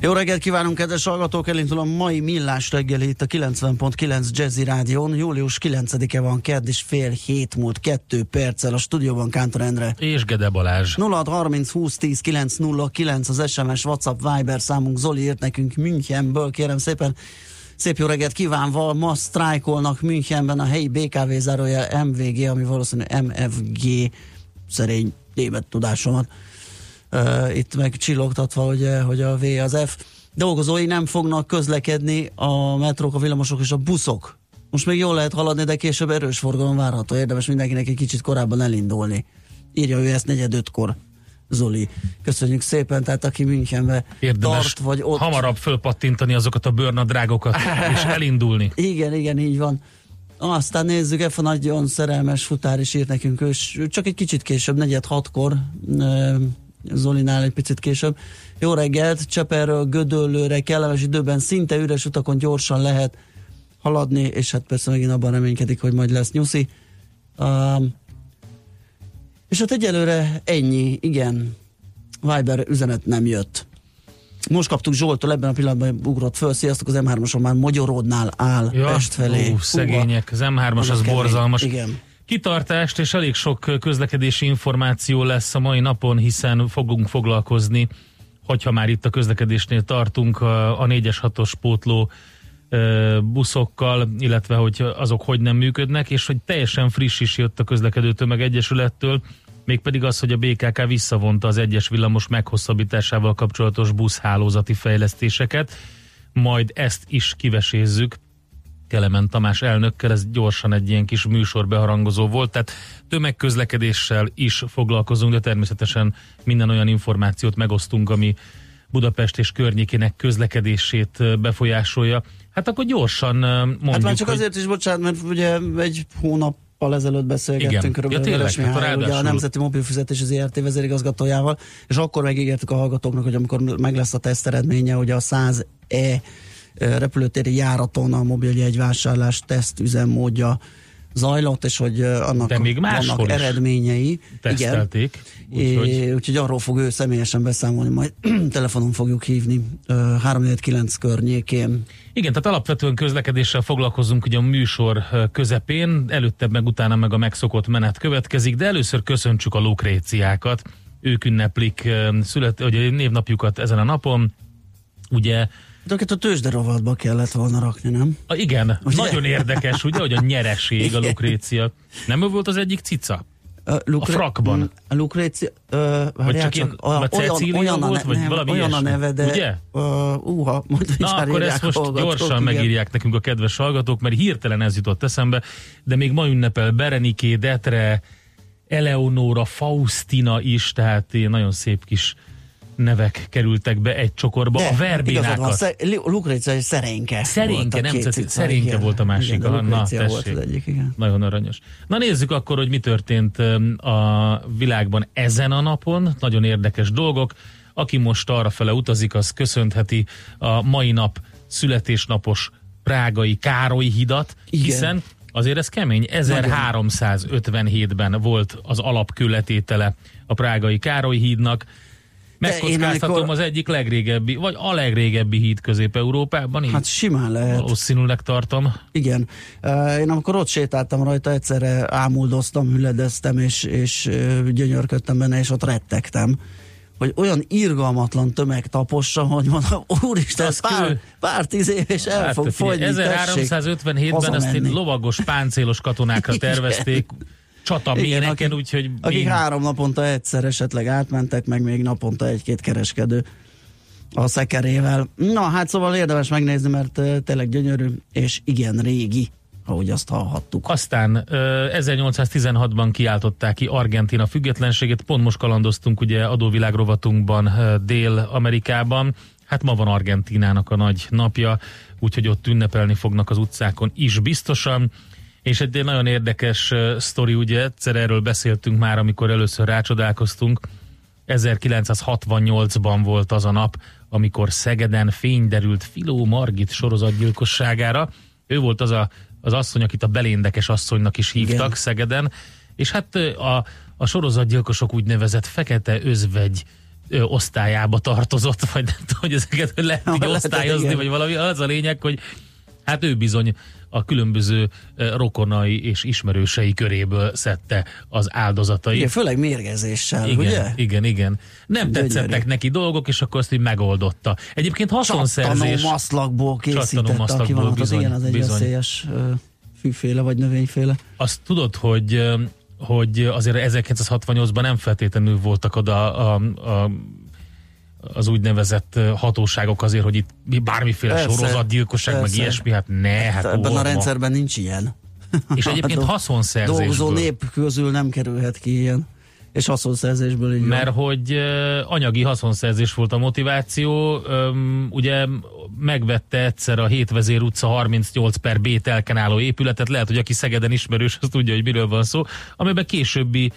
Jó reggelt kívánunk, kedves hallgatók! Elindul a mai millás reggeli itt a 90.9 Jazzy Rádion. Július 9-e van, kedd és fél hét múlt, kettő perccel a stúdióban Kántor Endre. És Gede Balázs. 0630 20 10 909 az SMS, WhatsApp, Viber számunk. Zoli írt nekünk Münchenből, kérem szépen. Szép jó reggelt kívánva, ma sztrájkolnak Münchenben a helyi BKV zárója MVG, ami valószínűleg MFG szerény német tudásomat uh, itt meg csillogtatva, hogy, hogy a V az F. Dolgozói nem fognak közlekedni a metrók, a villamosok és a buszok. Most még jól lehet haladni, de később erős forgalom várható. Érdemes mindenkinek egy kicsit korábban elindulni. Írja ő ezt negyed ötkor. Zoli. Köszönjük szépen, tehát aki Münchenbe Érdemes tart, vagy ott... hamarabb fölpattintani azokat a bőrnadrágokat, és elindulni. Igen, igen, így van. Aztán nézzük, F a nagyon szerelmes futár is írt nekünk, és csak egy kicsit később, negyed hatkor, Zolinál egy picit később. Jó reggelt, Cseperről Gödöllőre kellemes időben szinte üres utakon gyorsan lehet haladni, és hát persze megint abban reménykedik, hogy majd lesz nyuszi. Um, és hát egyelőre ennyi, igen. Viber üzenet nem jött. Most kaptuk Zsoltól, ebben a pillanatban ugrott föl, sziasztok, az M3-oson már Magyaródnál áll ja, Pest felé. Ú, szegények, az M3-as az borzalmas. Igen kitartást, és elég sok közlekedési információ lesz a mai napon, hiszen fogunk foglalkozni, hogyha már itt a közlekedésnél tartunk, a 4-es 6-os pótló buszokkal, illetve hogy azok hogy nem működnek, és hogy teljesen friss is jött a közlekedő tömeg egyesülettől, mégpedig az, hogy a BKK visszavonta az egyes villamos meghosszabbításával kapcsolatos buszhálózati fejlesztéseket, majd ezt is kivesézzük Kelemen Tamás elnökkel, ez gyorsan egy ilyen kis műsor beharangozó volt, tehát tömegközlekedéssel is foglalkozunk, de természetesen minden olyan információt megosztunk, ami Budapest és környékének közlekedését befolyásolja. Hát akkor gyorsan mondjuk, Hát már csak hogy... azért is, bocsánat, mert ugye egy hónap ezelőtt beszélgettünk Igen. körülbelül ja, tényleg, Mihály, hát ugye a Nemzeti Mobilfizetés az IRT vezérigazgatójával, és akkor megígértük a hallgatóknak, hogy amikor meg lesz a teszt eredménye, hogy a 100E repülőtéri járaton a mobiljegyvásárlás teszt üzemmódja zajlott, és hogy annak De még vannak eredményei. Tesztelték. Igen. Úgyhogy... úgyhogy arról fog ő személyesen beszámolni, majd telefonon fogjuk hívni 349 környékén. Igen, tehát alapvetően közlekedéssel foglalkozunk ugye a műsor közepén, előtte meg utána meg a megszokott menet következik, de először köszöntsük a lukréciákat. Ők ünneplik szület, ugye névnapjukat ezen a napon. Ugye de a tőzsde rovatba kellett volna rakni, nem? A, igen, ugye? nagyon érdekes, ugye, hogy a nyereség, a lukrécia. Nem ő volt az egyik cica? A, Lukre- a frakban. A Lukrécia, vagy csak, csak olyan, olyan, olyan, volt, vagy nem, valami olyan a neve, de ugye? Uh, uha, majd Na akkor ezt most gyorsan igen. megírják nekünk a kedves hallgatók, mert hirtelen ez jutott eszembe, de még ma ünnepel Bereniké, Detre, Eleonora, Faustina is, tehát nagyon szép kis nevek kerültek be egy csokorba. De, a verbénákat. Sze- Lukrécia egy szerénke. Szerénke, nem cica, szerénke igen, volt a másik. Igen, a, na, tessék. volt az egyik, igen. Nagyon aranyos. Na nézzük akkor, hogy mi történt a világban ezen a napon. Nagyon érdekes dolgok. Aki most arra fele utazik, az köszönheti a mai nap születésnapos prágai Károly hidat, igen. hiszen azért ez kemény. 1357-ben volt az alapkületétele a prágai Károly hídnak, Megkockáztatom amikor- az egyik legrégebbi, vagy a legrégebbi híd Közép-Európában, Hát simán lehet. valószínűleg tartom. Igen. Én amikor ott sétáltam rajta, egyszerre ámuldoztam, hüledeztem, és, és gyönyörködtem benne, és ott rettegtem hogy olyan irgalmatlan tömeg tapossa, hogy mondom, úristen, Az pár, kül- pár tíz év, és el fog Hát, figyelj, fogyni, tessék 1357-ben ezt egy lovagos, páncélos katonákra Igen. Tervezték, csataméneken, úgyhogy akik mind- három naponta egyszer esetleg átmentek, meg még naponta egy-két kereskedő a szekerével. Na, hát szóval érdemes megnézni, mert tényleg gyönyörű, és igen régi, ahogy azt hallhattuk. Aztán ö, 1816-ban kiáltották ki Argentina függetlenségét, pont most kalandoztunk ugye adóvilág rovatunkban Dél-Amerikában, hát ma van Argentinának a nagy napja, úgyhogy ott ünnepelni fognak az utcákon is biztosan, és egy nagyon érdekes sztori, ugye egyszer erről beszéltünk már, amikor először rácsodálkoztunk, 1968-ban volt az a nap, amikor Szegeden fény derült Filó Margit sorozatgyilkosságára. Ő volt az a, az asszony, akit a beléndekes asszonynak is hívtak Igen. Szegeden, és hát a, a sorozatgyilkosok úgynevezett fekete özvegy ö, osztályába tartozott, vagy nem tudom, hogy ezeket lehet így osztályozni, vagy valami. Az a lényeg, hogy hát ő bizony a különböző ö, rokonai és ismerősei köréből szedte az áldozatait. Igen, főleg mérgezéssel, Igen, ugye? igen, igen. Nem Gyönyörű. tetszettek neki dolgok, és akkor azt így megoldotta. Egyébként haszonszerzés. Csattanó maszlakból készítette a Csattanómaszlakból, kivonatot. bizony, Igen, az egy bizony. veszélyes fűféle vagy növényféle. Azt tudod, hogy hogy azért 1968-ban nem feltétlenül voltak oda a, a, az úgynevezett hatóságok azért, hogy itt bármiféle Persze, sorozatgyilkosság, meg persze. ilyesmi, hát ne, hát Ebben hol a rendszerben nincs ilyen. És egyébként A do- haszonszerzésből. Dolgozó nép közül nem kerülhet ki ilyen. És haszonszerzésből így. Mert hogy anyagi haszonszerzés volt a motiváció, ugye megvette egyszer a Hétvezér utca 38 per B telken álló épületet, lehet, hogy aki Szegeden ismerős, az tudja, hogy miről van szó, amiben későbbi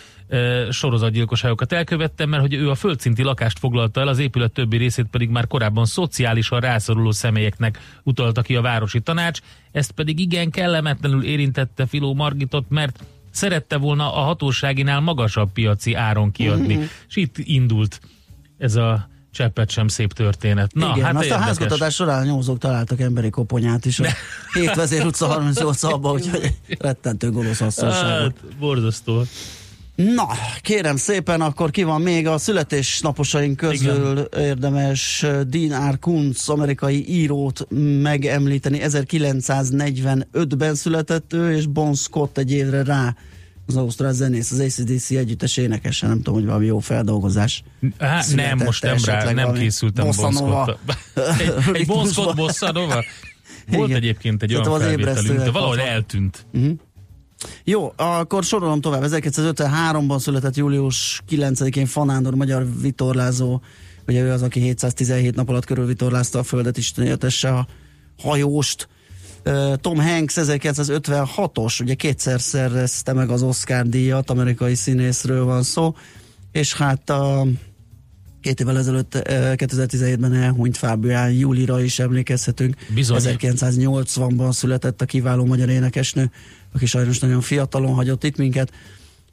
sorozatgyilkosságokat elkövette, mert hogy ő a földszinti lakást foglalta el, az épület többi részét pedig már korábban szociálisan rászoruló személyeknek utalta ki a városi tanács, ezt pedig igen kellemetlenül érintette Filó Margitot, mert szerette volna a hatóságinál magasabb piaci áron kiadni. Mhm. És itt indult ez a cseppet sem szép történet. Na, Igen, hát azt a érdekes. házkutatás során a nyomozók találtak emberi koponyát is a utca 38 abba, úgyhogy rettentő gonosz asszonság. Hát, borzasztó. Na, kérem szépen, akkor ki van még a születésnaposaink közül Igen. érdemes uh, Dean R. Kuntz, amerikai írót megemlíteni. 1945-ben született ő, és Bon Scott egy évre rá az ausztrál zenész, az ACDC együttes énekese, nem tudom, hogy valami jó feldolgozás. Hát nem, most nem rá, nem készültem Bon Scott-tal. Egy, egy Bon. Scott bossa nova? Volt Igen. egyébként egy olyan felvételünk, de valahogy eltűnt. Jó, akkor sorolom tovább. 1953-ban született július 9-én Fanándor, magyar vitorlázó, ugye ő az, aki 717 nap alatt körülvitorlázta a földet, Isten éltesse a hajóst. Tom Hanks 1956-os, ugye kétszer szerezte meg az Oscar díjat, amerikai színészről van szó, és hát a két évvel ezelőtt, ö, 2017-ben elhunyt Fábián Júlira is emlékezhetünk. Bizony. 1980-ban született a kiváló magyar énekesnő, aki sajnos nagyon fiatalon hagyott itt minket.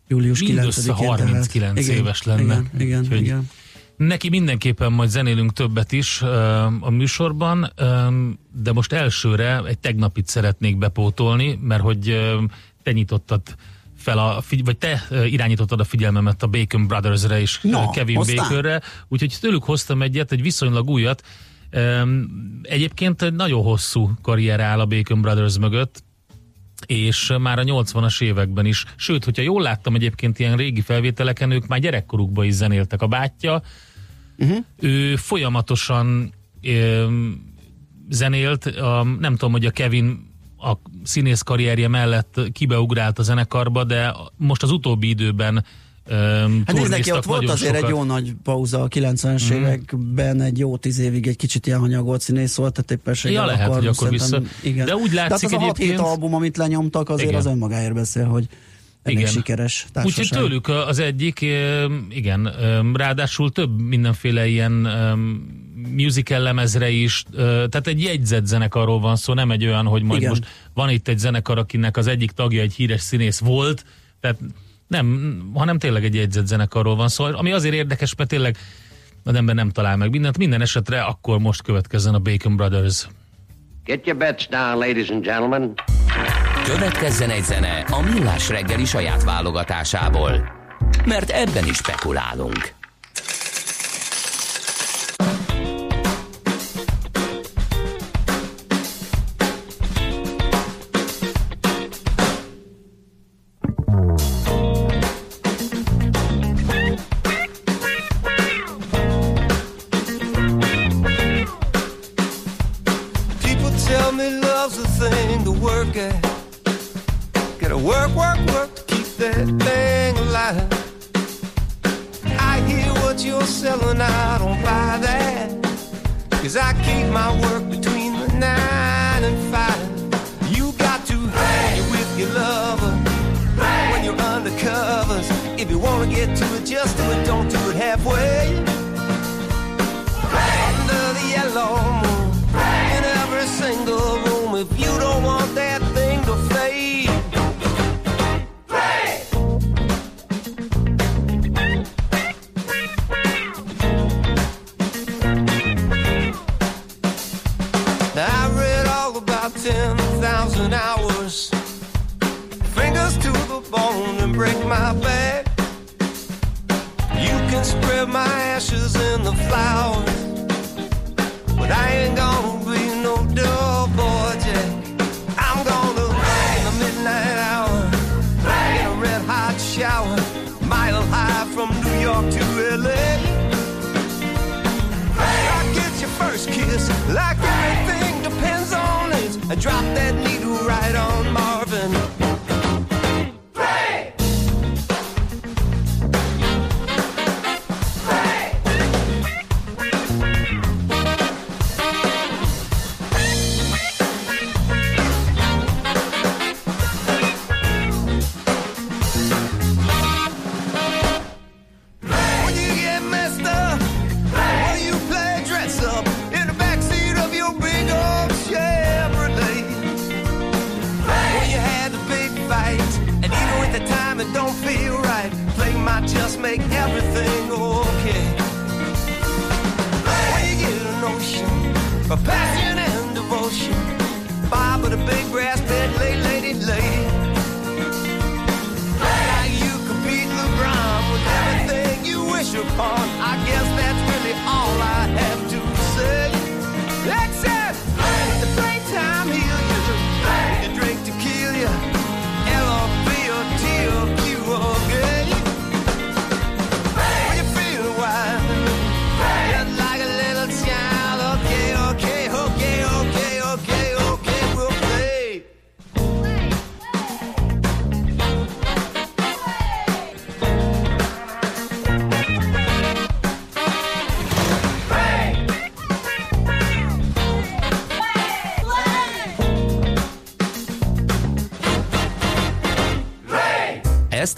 Július 9-én. Mindössze 39 tehát. éves lenne. Igen, igen, Úgyhogy igen. Neki mindenképpen majd zenélünk többet is ö, a műsorban, ö, de most elsőre egy tegnapit szeretnék bepótolni, mert hogy ö, te nyitottad fel a, vagy te irányítottad a figyelmemet a Bacon Brothers-re és ö, Kevin hoztál? Bakerre, úgyhogy tőlük hoztam egyet, egy viszonylag újat. Egyébként egy nagyon hosszú karrier áll a Bacon Brothers mögött, és már a 80-as években is. Sőt, hogyha jól láttam egyébként ilyen régi felvételeken, ők már gyerekkorukban is zenéltek. A bátyja, uh-huh. ő folyamatosan ö, zenélt, a, nem tudom, hogy a Kevin a színész karrierje mellett kibeugrált a zenekarba, de most az utóbbi időben Um, Hát nézd neki, ott volt azért sokat. egy jó nagy pauza a 90-es Mhm. években, egy jó tíz évig egy kicsit ilyen hanyagolt színész volt, tehát éppenséggel Ja, lehet, hogy akkor vissza- Igen. De úgy De látszik az a 6 egyébként- album, amit lenyomtak, azért Igen. az önmagáért beszél, hogy Igen. sikeres Úgyhogy társaság. tőlük az egyik, igen, ráadásul több mindenféle ilyen musical lemezre is, tehát egy jegyzett zenekarról van szó, nem egy olyan, hogy majd Igen. most van itt egy zenekar, akinek az egyik tagja egy híres színész volt, tehát nem, hanem tényleg egy jegyzett zenekarról van szó, ami azért érdekes, mert tényleg az ember nem talál meg mindent. Minden esetre akkor most következzen a Bacon Brothers. Get your bets down, ladies and gentlemen. Következzen egy zene a Millás reggeli saját válogatásából. Mert ebben is spekulálunk. Cause I keep my work between the nine and five. You got to hang with your lover when you're undercovers. If you wanna get to it, just do it, don't do it halfway. Under the yellow the flowers. But I ain't gonna be no dull boy, Jack. I'm gonna in the midnight hour in a red hot shower, mile high from New York to LA. I get your first kiss like everything depends on it. I drop that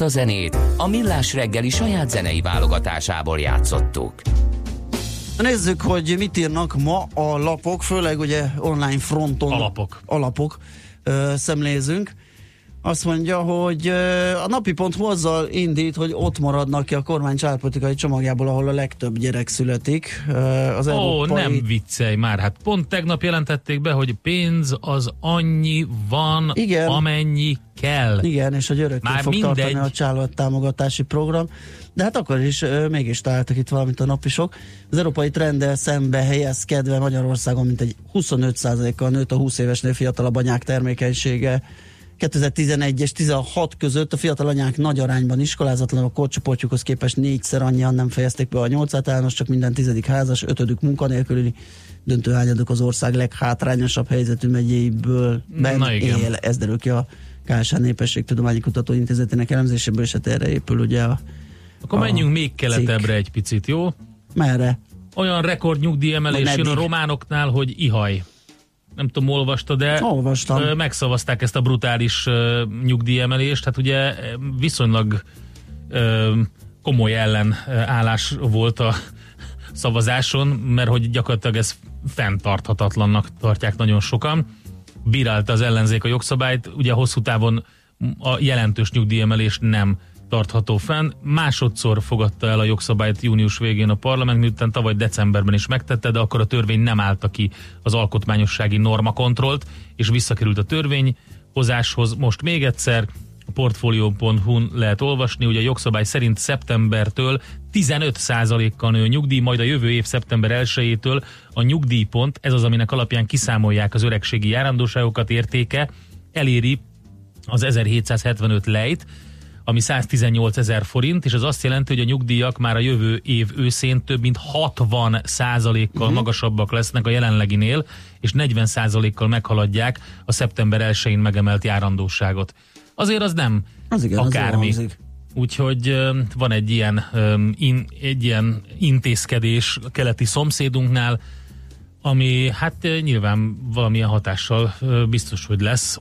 Ezt a zenét a Millás reggeli saját zenei válogatásából játszottuk. Nézzük, hogy mit írnak ma a lapok, főleg ugye online fronton. Alapok. Alapok ö, szemlézünk. Azt mondja, hogy ö, a napi pont azzal indít, hogy ott maradnak ki a kormány családpolitikai csomagjából, ahol a legtöbb gyerek születik. Ö, az Ó, európai... nem viccelj már, hát pont tegnap jelentették be, hogy pénz az annyi van, Igen. amennyi kell. Igen, és hogy örökké Már fog mindegy. tartani a család támogatási program. De hát akkor is ö, mégis találtak itt valamit a napisok. Az európai trenddel szembe helyezkedve Magyarországon mintegy 25%-kal nőtt a 20 évesnél fiatalabb anyák termékenysége. 2011 és 16 között a fiatal anyák nagy arányban iskolázatlan, a korcsoportjukhoz képest négyszer annyian nem fejezték be a 8 általános, csak minden tizedik házas, ötödük munkanélküli, döntő hányaduk az ország leghátrányosabb helyzetű megyéiből ben Na igen. él. Ez derül ki a KSH Népességtudományi Kutatóintézetének elemzéséből, és hát erre épül ugye a... Akkor a menjünk még keletebbre cikk. egy picit, jó? Merre? Olyan rekord nyugdíjemelés jön a románoknál, hogy ihaj. Nem tudom, olvasta, de Olvastam. megszavazták ezt a brutális ö, nyugdíjemelést. Hát ugye viszonylag komoly ellenállás volt a szavazáson, mert hogy gyakorlatilag ez fenntarthatatlannak tartják nagyon sokan. Bírálta az ellenzék a jogszabályt, ugye hosszú távon a jelentős nyugdíjemelést nem tartható fenn. Másodszor fogadta el a jogszabályt június végén a parlament, miután tavaly decemberben is megtette, de akkor a törvény nem állta ki az alkotmányossági normakontrollt, és visszakerült a törvényhozáshoz. Most még egyszer a portfolio.hu-n lehet olvasni, hogy a jogszabály szerint szeptembertől 15%-kal nő a nyugdíj, majd a jövő év szeptember 1-től a nyugdíjpont, ez az, aminek alapján kiszámolják az öregségi járandóságokat értéke, eléri az 1775 lejt, ami 118 ezer forint, és az azt jelenti, hogy a nyugdíjak már a jövő év őszén több mint 60 százalékkal uh-huh. magasabbak lesznek a jelenleginél, és 40 százalékkal meghaladják a szeptember 1-én megemelt járandóságot. Azért az nem Az igen, akármi. az. Úgyhogy van egy ilyen, egy ilyen intézkedés a keleti szomszédunknál, ami hát nyilván valamilyen hatással biztos, hogy lesz.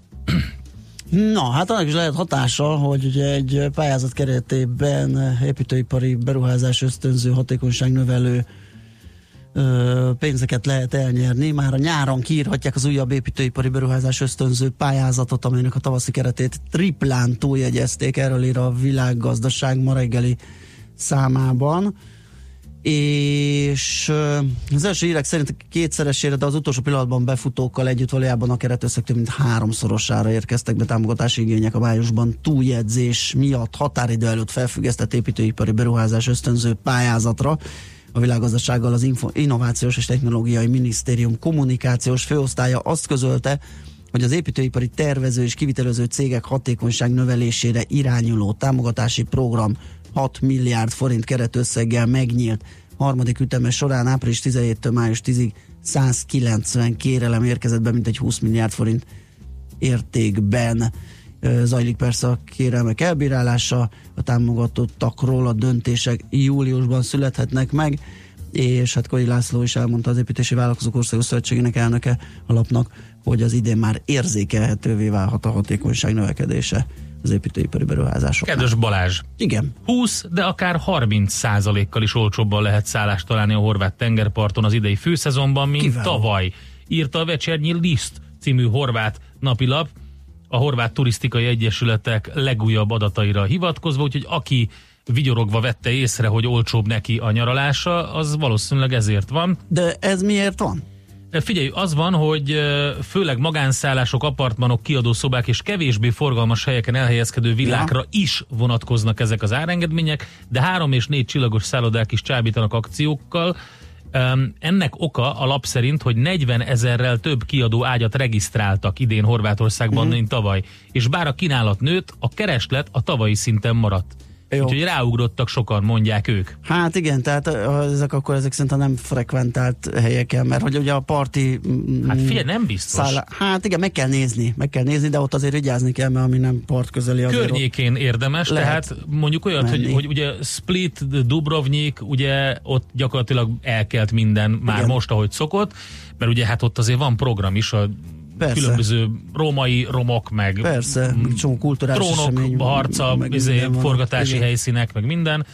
Na, hát annak is lehet hatása, hogy ugye egy pályázat keretében építőipari beruházás ösztönző hatékonyság növelő pénzeket lehet elnyerni. Már a nyáron kiírhatják az újabb építőipari beruházás ösztönző pályázatot, amelynek a tavaszi keretét triplán túljegyezték, erről ír a világgazdaság ma reggeli számában és az első hírek szerint kétszeresére, de az utolsó pillanatban befutókkal együtt valójában a keretösszeg több mint háromszorosára érkeztek be támogatási igények a májusban túljegyzés miatt határidő előtt felfüggesztett építőipari beruházás ösztönző pályázatra. A világgazdasággal az Info- Innovációs és Technológiai Minisztérium kommunikációs főosztálya azt közölte, hogy az építőipari tervező és kivitelező cégek hatékonyság növelésére irányuló támogatási program 6 milliárd forint keretösszeggel megnyílt. Harmadik üteme során április 17-től május 10-ig 190 kérelem érkezett be, mint egy 20 milliárd forint értékben. Zajlik persze a kérelmek elbírálása, a támogatottakról a döntések júliusban születhetnek meg, és hát Koi László is elmondta az Építési Vállalkozók Országos Szövetségének elnöke a lapnak, hogy az idén már érzékelhetővé válhat a hatékonyság növekedése az építőipari beruházásoknál. Kedves Balázs, Igen. 20, de akár 30 százalékkal is olcsóbban lehet szállást találni a horvát tengerparton az idei főszezonban, mint Kiváló. tavaly. Írta a Vecsernyi Liszt című horvát napilap, a Horvát Turisztikai Egyesületek legújabb adataira hivatkozva, úgyhogy aki vigyorogva vette észre, hogy olcsóbb neki a nyaralása, az valószínűleg ezért van. De ez miért van? Figyelj, az van, hogy főleg magánszállások, apartmanok, kiadószobák és kevésbé forgalmas helyeken elhelyezkedő villákra is vonatkoznak ezek az árengedmények, de három és négy csillagos szállodák is csábítanak akciókkal. Ennek oka a lap szerint, hogy 40 ezerrel több kiadó ágyat regisztráltak idén Horvátországban, Mhm. mint tavaly. És bár a kínálat nőtt, a kereslet a tavalyi szinten maradt. Jó. Úgyhogy ráugrottak sokan, mondják ők. Hát igen, tehát ezek akkor ezek szerintem nem frekventált helyeken, mert hogy ugye a parti... mm, Hát figyelj, nem biztos. Szállá... Hát igen, meg kell nézni, meg kell nézni, de ott azért vigyázni kell, mert ami nem part közeli azért környékén érdemes, tehát mondjuk olyat, hogy, menni. hogy ugye Split, Dubrovnik, ugye ott gyakorlatilag elkelt minden már Igen. most, ahogy szokott, mert ugye hát ott azért van program is, a Persze. különböző római romok, meg Persze, csomó kulturális trónok, harca, meg izé, van. forgatási Igen. helyszínek, meg minden.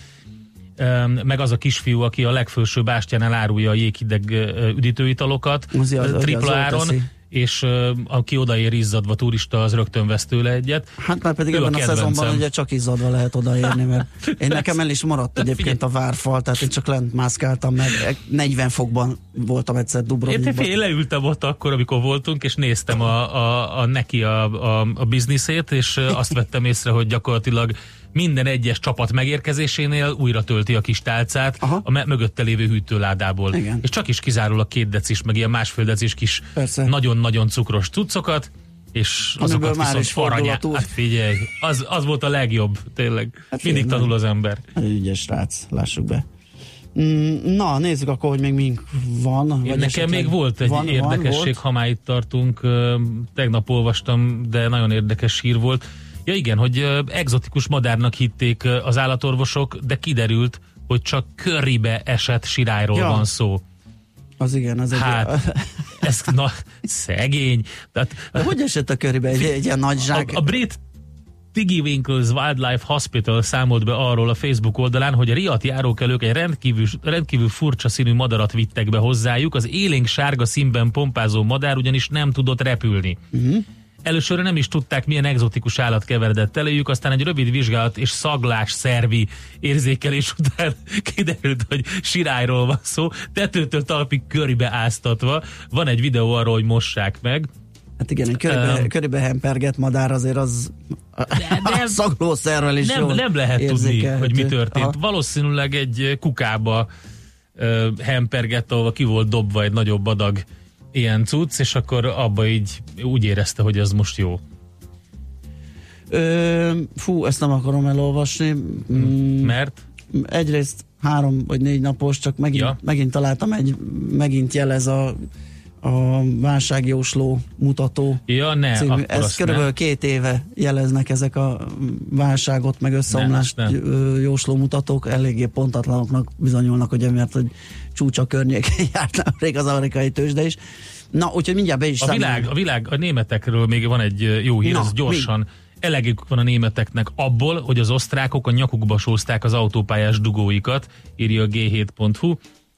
Meg az a kisfiú, aki a legfelső bástyánál árulja a jéghideg üdítőitalokat Az- az- tripla áron, teszi. És ö, aki odaér izzadva turista, az rögtön vesz tőle egyet. Hát már pedig Ő a ebben a, kedvencem. szezonban ugye csak izzadva lehet odaérni, mert én nekem el is maradt egyébként a várfal, tehát én csak lent mászkáltam meg, 40 fokban voltam egyszer Dubrovnikban. én leültem ott akkor, amikor voltunk, és néztem a, a, a neki a, a, a bizniszét, és azt vettem észre, hogy gyakorlatilag minden egyes csapat megérkezésénél újra tölti a kis tálcát Aha. a mögötte lévő hűtőládából. Igen. És csak is kizárólag két decis, meg ilyen másfél decis kis nagyon-nagyon cukros cuccokat, és Amiből azokat már viszont is aranyá... Hát figyelj, az, az volt a legjobb, tényleg. Hát Mindig figyelj, tanul az ember. Ügyes srác, lássuk be. Mm, Na, nézzük akkor, hogy még mink van. Vagy nekem esetleg még volt egy van, érdekesség, volt? ha már itt tartunk, tegnap olvastam, de nagyon érdekes hír volt. Ja igen, hogy ö, egzotikus madárnak hitték az állatorvosok, de kiderült, hogy csak köribe esett sirályról Ja. van szó. Az igen, az egy... Hát, ez na, szegény. Tehát, De hogy esett a körébe egy, egy ilyen nagy zsák? a, a brit Tiggy Winkles Wildlife Hospital számolt be arról a Facebook oldalán, hogy a riat járókelők egy rendkívül, rendkívül furcsa színű madarat vittek be hozzájuk. Az élénk sárga színben pompázó madár ugyanis nem tudott repülni. Mhm. Először nem is tudták, milyen egzotikus állat keveredett eléjük, aztán egy rövid vizsgálat és szaglás szervi érzékelés után kiderült, hogy sirályról van szó, tetőtől talpig körbe áztatva. Van egy videó arról, hogy mossák meg. Hát igen, egy körbe, Um, körbe hemperget madár azért az de- a szaglószerrel is nem, nem lehet tudni, hogy mi történt. Aha. Valószínűleg egy kukába ö, hempergett, ahol ki volt dobva egy nagyobb adag ilyen cucc, és akkor abba így úgy érezte, hogy ez most jó. Ö, fú, ezt nem akarom elolvasni. Mm, Mert egyrészt három vagy négy napos, csak megint, Ja. megint találtam egy, megint jelez a, a válságjósló mutató. Ja, ne, című. Ez körülbelül ne. két éve jeleznek ezek a válságot, meg összeomlást Ne, jósló mutatók. Eléggé pontatlanoknak bizonyulnak, hogy emiatt, hogy csúcsa környékén járt nemrég az amerikai tőzsde is. Na, úgyhogy mindjárt be is A világ, a világ, a németekről még van egy jó hír, Na, ez gyorsan. Elegük van a németeknek abból, hogy az osztrákok a nyakukba sózták az autópályás dugóikat, írja a g7.hu.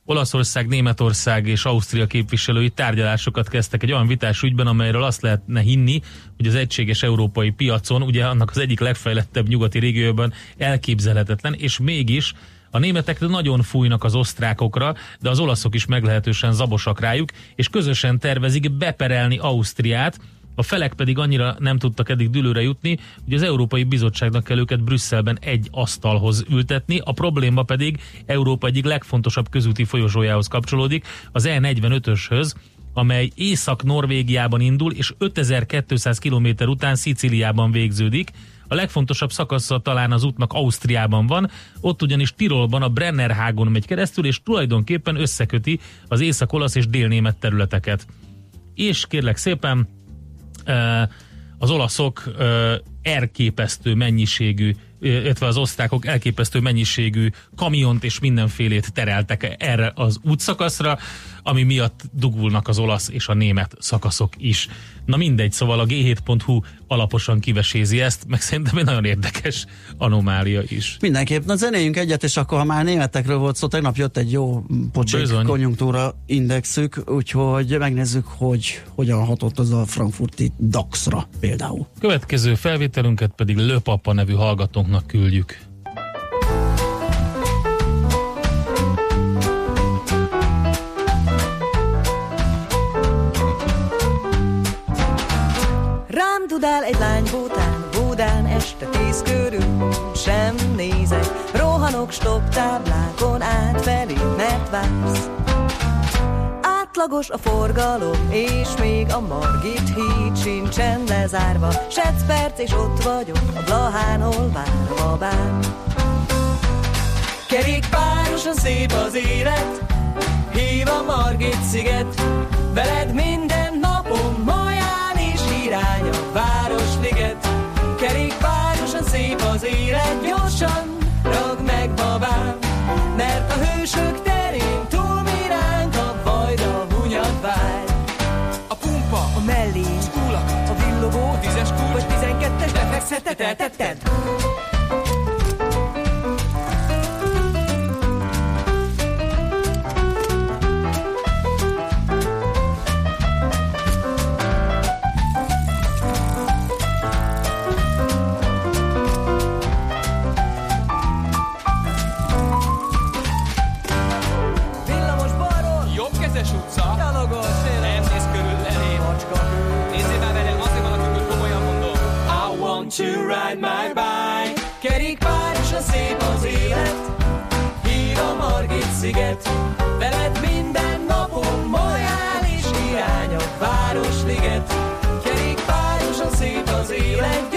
Olaszország, Németország és Ausztria képviselői tárgyalásokat kezdtek egy olyan vitás ügyben, amelyről azt lehetne hinni, hogy az egységes európai piacon, ugye annak az egyik legfejlettebb nyugati régióban elképzelhetetlen, és mégis a németek nagyon fújnak az osztrákokra, de az olaszok is meglehetősen zabosak rájuk, és közösen tervezik beperelni Ausztriát, a felek pedig annyira nem tudtak eddig dülőre jutni, hogy az Európai Bizottságnak kell őket Brüsszelben egy asztalhoz ültetni, a probléma pedig Európa egyik legfontosabb közúti folyosójához kapcsolódik, az E45-öshöz, amely Észak-Norvégiában indul, és 5200 km után Szicíliában végződik. A legfontosabb szakasza talán az útnak Ausztriában van, ott ugyanis Tirolban a Brennerhágon megy keresztül, és tulajdonképpen összeköti az észak-olasz és délnémet területeket. És kérlek szépen, az olaszok elképesztő mennyiségű, illetve az osztrákok elképesztő mennyiségű kamiont és mindenfélét tereltek erre az útszakaszra, ami miatt dugulnak az olasz és a német szakaszok is. Na mindegy, szóval a g7.hu alaposan kivesézi ezt, meg szerintem egy nagyon érdekes anomália is. Mindenképp. Na zenéljünk egyet, és akkor ha már németekről volt szó, tegnap jött egy jó pocsék Bizony. konjunktúra indexük, úgyhogy megnézzük, hogy hogyan hatott az a frankfurti DAX-ra például. Következő felvételünket pedig Löpapa nevű hallgatónknak küldjük. Dudál egy lány bútán, Budán este tíz körül, sem nézek, rohanok stop táblákon átfelé, mert vársz. Átlagos a forgalom, és még a Margit híd sincsen lezárva, Sec perc, és ott vagyok, a Blahánhol várva bár. Kerékpárosan szép az élet, hív a Margit sziget, veled minden hősök terén túl miránk a vajda hunyad vár. A pumpa, A mellé, kúlak, a villogó, tízes kulcs, vagy tizenkettes lefekszettet eltetted. Szép az élet. Hív a Margit sziget Veled minden napon majál és irány a Városliget. Kerékpárosan szép az élet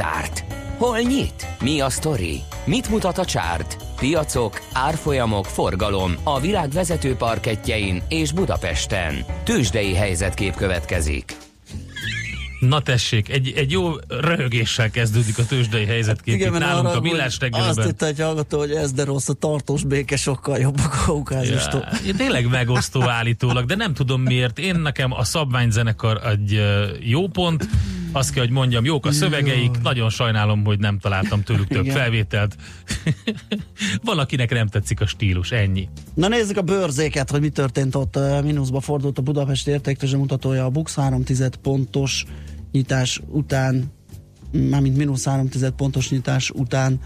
zárt? Hol nyit? Mi a sztori? Mit mutat a csárt? piacok, árfolyamok, forgalom a világ vezető parketjein és Budapesten. Tősdei helyzetkép következik. Na tessék, egy, egy jó röhögéssel kezdődik a tőzsdei helyzetkép itt mert nálunk arra, a Millás hogy Azt hitte egy hallgató, hogy ez de rossz, a tartós béke sokkal jobb a kaukázistól. Ja, tényleg megosztó állítólag, de nem tudom miért. Én nekem a szabványzenekar egy jó pont, azt kell, hogy mondjam, jók a szövegeik, nagyon sajnálom, hogy nem találtam tőlük több Igen. felvételt. Valakinek nem tetszik a stílus, ennyi. Na nézzük a bőrzéket, hogy mi történt ott. Ö, Mínuszba fordult a Budapest értéktőzsde mutatója a Bux 3 pontos nyitás után, mármint mínusz 3 pontos nyitás után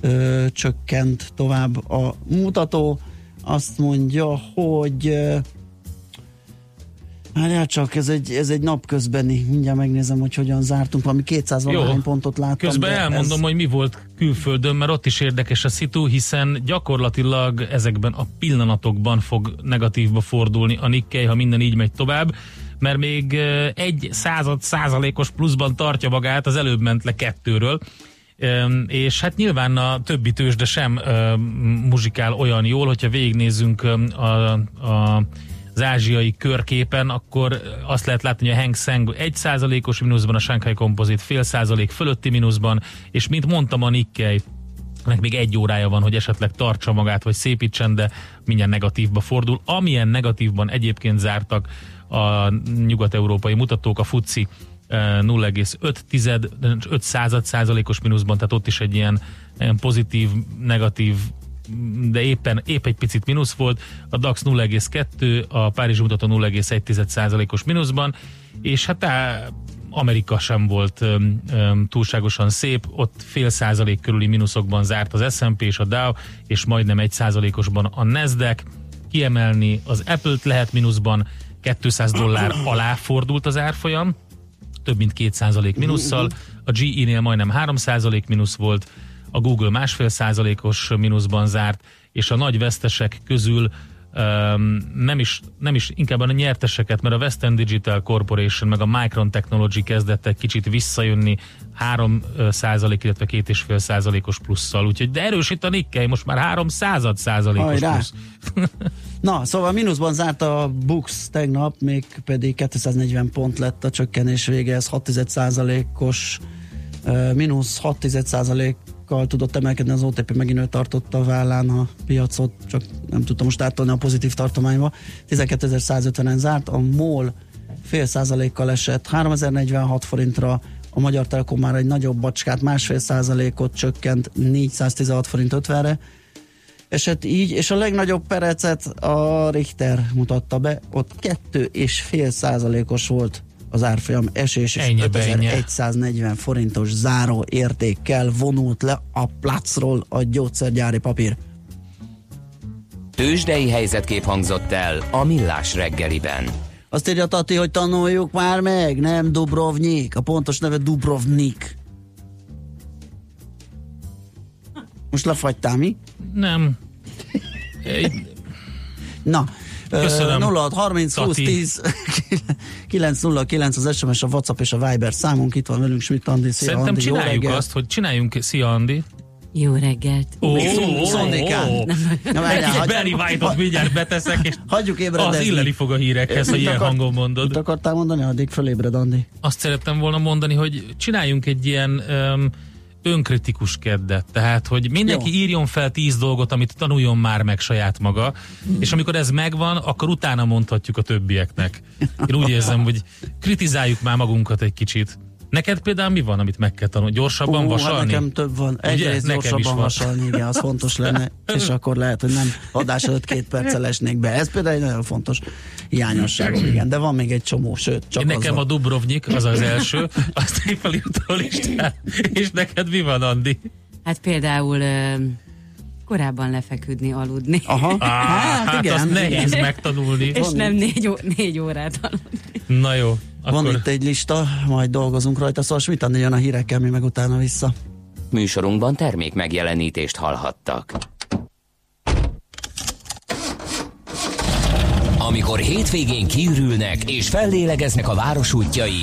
ö, csökkent tovább a mutató. Azt mondja, hogy Várjál csak, ez egy, ez egy napközbeni, mindjárt megnézem, hogy hogyan zártunk, valami 200 valahány pontot láttam. Közben elmondom, ez... hogy mi volt külföldön, mert ott is érdekes a szitu, hiszen gyakorlatilag ezekben a pillanatokban fog negatívba fordulni a Nikkei, ha minden így megy tovább, mert még egy század százalékos pluszban tartja magát, az előbb ment le kettőről, és hát nyilván a többi tőzsde sem muzsikál olyan jól, hogyha végignézzünk a, a az ázsiai körképen, akkor azt lehet látni, hogy a Hang Seng 1%-os mínuszban, a Shanghai Composite fél százalék fölötti mínuszban, és mint mondtam a Nikkei, nek még egy órája van, hogy esetleg tartsa magát, vagy szépítsen, de mindjárt negatívba fordul. Amilyen negatívban egyébként zártak a nyugat-európai mutatók, a FUCI eh, 0,5 5 század százalékos mínuszban, tehát ott is egy ilyen pozitív, negatív de éppen épp egy picit mínusz volt, a DAX 0,2, a Párizsi mutató 0,1 százalékos mínuszban, és hát á, Amerika sem volt öm, túlságosan szép, ott fél százalék körüli mínuszokban zárt az S&P és a Dow, és majdnem egy százalékosban a Nasdaq. Kiemelni az Apple-t lehet mínuszban, 200 dollár alá fordult az árfolyam, több mint 2% mínusszal, a GE-nél majdnem 3% mínusz volt, a Google másfél százalékos mínuszban zárt, és a nagy vesztesek közül um, nem, is, nem is inkább a nyerteseket, mert a Western Digital Corporation meg a Micron Technology kezdett egy kicsit visszajönni 3 százalék, illetve 2,5 százalékos plusszal, úgyhogy de erősít a Nikkei, most már 3 század százalékos Hajrá! plusz. Na, szóval mínuszban zárt a Bux tegnap, még pedig 240 pont lett a csökkenés vége, ez 6 os mínusz 6 kal tudott emelkedni, az OTP megint ő tartotta a vállán a piacot, csak nem tudtam most átolni a pozitív tartományba. 12.150-en zárt, a MOL fél százalékkal esett 3046 forintra, a Magyar Telekom már egy nagyobb bacskát, másfél százalékot csökkent 416 forint 50-re, esett így, és a legnagyobb perecet a Richter mutatta be, ott kettő és fél százalékos volt az árfolyam esés, és Ennyi 5140 forintos záró értékkel vonult le a placról a gyógyszergyári papír. Tőzsdei helyzetkép hangzott el a Millás reggeliben. Azt írja Tati, hogy tanuljuk már meg, nem Dubrovnik, a pontos neve Dubrovnik. Most lefagytál mi? Nem. Na, Köszönöm, 06 30 20 Tati. 10 909 az SMS, a WhatsApp és a Viber számunk. Itt van velünk Schmidt Andi. Szia, szerintem Andi, csináljuk azt, hogy csináljunk, szia Andi, Jó reggelt. Ó, várjál, Egy Barry White-ot mindjárt beteszek, és Hagyjuk az ébredezni. illeni fog a hírekhez, ha Mit ilyen hangon Mit mondod. akartál mondani? Addig fölébred, Andi. Azt szerettem volna mondani, hogy csináljunk egy ilyen um, önkritikus keddet. Tehát, hogy mindenki Jó. írjon fel tíz dolgot, amit tanuljon már meg saját maga, és amikor ez megvan, akkor utána mondhatjuk a többieknek. Én úgy érzem, hogy kritizáljuk már magunkat egy kicsit. Neked például mi van, amit meg kell tanulni? Gyorsabban Ú, vasalni? Hát nekem több van. Egyrészt gyorsabban vasalni, igen, az fontos lenne, és akkor lehet, hogy nem adás előtt két perccel esnék be. Ez például egy nagyon fontos hiányosságom, igen, de van még egy csomó, sőt, csak Én az nekem van. a Dubrovnik, az az első, azt én felírtam a listán. És neked mi van, Andi? Hát például korábban lefeküdni, aludni. Aha, Á, hát, hát igen. azt nehéz igen. megtanulni. És nem négy, ó- négy órát aludni. Na jó, Van akkor itt egy lista, majd dolgozunk rajta, szóval mit adni jön a hírekkel, mi meg utána vissza. Műsorunkban termék megjelenítést hallhattak. Amikor hétvégén kiürülnek és fellélegeznek a város útjai,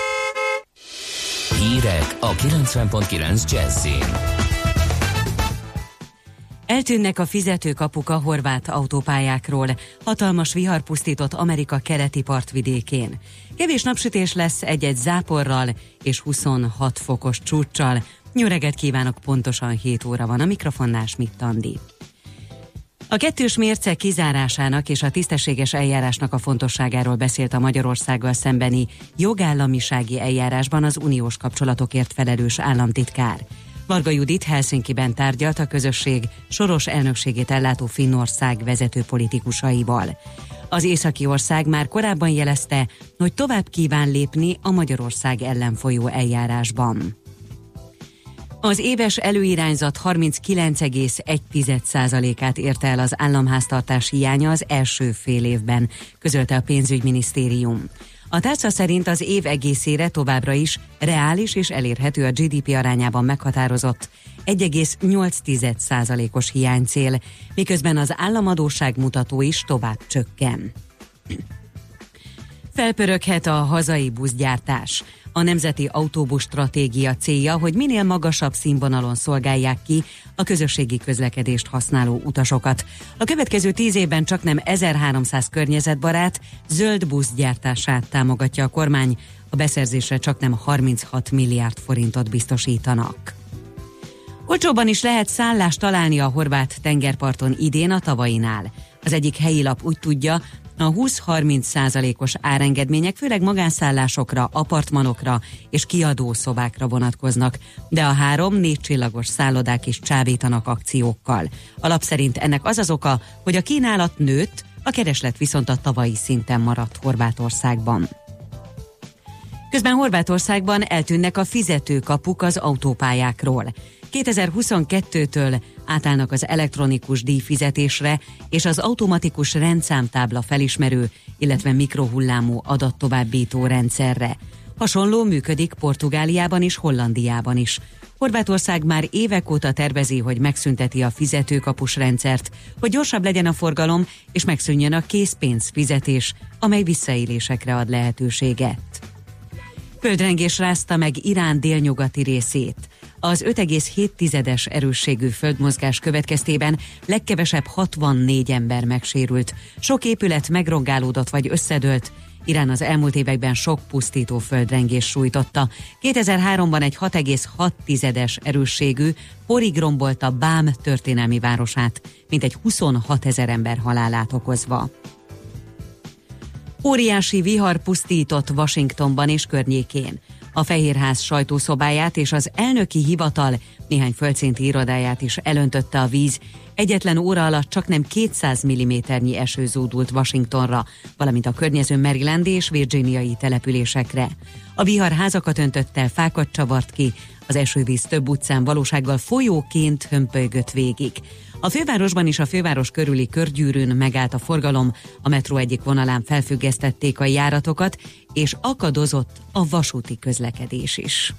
Hírek a 90.9 Jazzin. Eltűnnek a fizetőkapuk a horvát autópályákról. Hatalmas vihar pusztított Amerika keleti partvidékén. Kevés napsütés lesz egy-egy záporral és 26 fokos csúccsal. Reggelt kívánok, pontosan 7 óra van a mikrofonnál Schmidt Andi. A kettős mérce kizárásának és a tisztességes eljárásnak a fontosságáról beszélt a Magyarországgal szembeni jogállamisági eljárásban az uniós kapcsolatokért felelős államtitkár. Varga Judit Helsinki-ben tárgyalt a közösség soros elnökségét ellátó Finnország vezető politikusaival. Az északi ország már korábban jelezte, hogy tovább kíván lépni a Magyarország ellen folyó eljárásban. Az éves előirányzat 39,1%-át érte el az államháztartás hiánya az első fél évben, közölte a pénzügyminisztérium. A tárca szerint az év egészére továbbra is reális és elérhető a GDP arányában meghatározott 1,8%-os hiánycél, miközben az államadóság mutató is tovább csökken. Felpöröghet a hazai buszgyártás. A Nemzeti Autóbusz Stratégia célja, hogy minél magasabb színvonalon szolgálják ki a közösségi közlekedést használó utasokat. A következő tíz évben csak nem 1300 környezetbarát zöld busz gyártását támogatja a kormány, a beszerzésre csak nem 36 milliárd forintot biztosítanak. Olcsóban is lehet szállást találni a horvát tengerparton idén a tavainál. Az egyik helyi lap úgy tudja, a 20-30 százalékos árengedmények főleg magánszállásokra, apartmanokra és kiadó szobákra vonatkoznak, de a három-négy csillagos szállodák is csábítanak akciókkal. Alap szerint ennek az az oka, hogy a kínálat nőtt, a kereslet viszont a tavalyi szinten maradt Horvátországban. Közben Horvátországban eltűnnek a fizetőkapuk az autópályákról. 2022-től átállnak az elektronikus díjfizetésre és az automatikus rendszámtábla felismerő, illetve mikrohullámú adattovábbító rendszerre. Hasonló működik Portugáliában és Hollandiában is. Horvátország már évek óta tervezi, hogy megszünteti a fizetőkapus rendszert, hogy gyorsabb legyen a forgalom és megszűnjön a készpénzfizetés, amely visszaélésekre ad lehetőséget. Földrengés rázta meg Irán délnyugati részét. Az 5,7-es erősségű földmozgás következtében legkevesebb 64 ember megsérült. Sok épület megrongálódott vagy összedőlt, Irán az elmúlt években sok pusztító földrengés sújtotta. 2003-ban egy 6,6-es erősségű porig rombolta Bám történelmi városát, mintegy 26 ezer ember halálát okozva. Óriási vihar pusztított Washingtonban és környékén. A Fehérház sajtószobáját és az elnöki hivatal néhány földszinti irodáját is elöntötte a víz. Egyetlen óra alatt csak nem 200 mm-nyi eső zúdult Washingtonra, valamint a környező Maryland és Virginiai településekre. A vihar házakat öntött el, fákat csavart ki, az esővíz több utcán valósággal folyóként hömpölygött végig. A fővárosban is a főváros körüli körgyűrűn megállt a forgalom, a metró egyik vonalán felfüggesztették a járatokat, és akadozott a vasúti közlekedés is.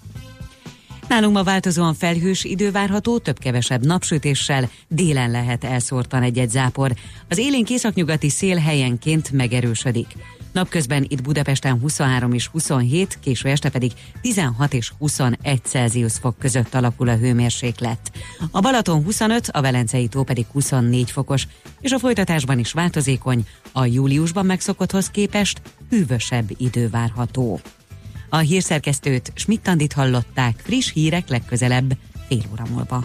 Nálunk ma változóan felhős idő várható, több-kevesebb napsütéssel, délen lehet elszórtan egy-egy zápor. Az élénk északnyugati szél helyenként megerősödik. Napközben itt Budapesten 23 és 27, késő este pedig 16 és 21 Celsius fok között alakul a hőmérséklet. A Balaton 25, a Velencei tó pedig 24 fokos, és a folytatásban is változékony, a júliusban megszokotthoz képest hűvösebb idő várható. A hírszerkesztőt Schmidt-Tandit hallották, friss hírek legközelebb fél óra múlva.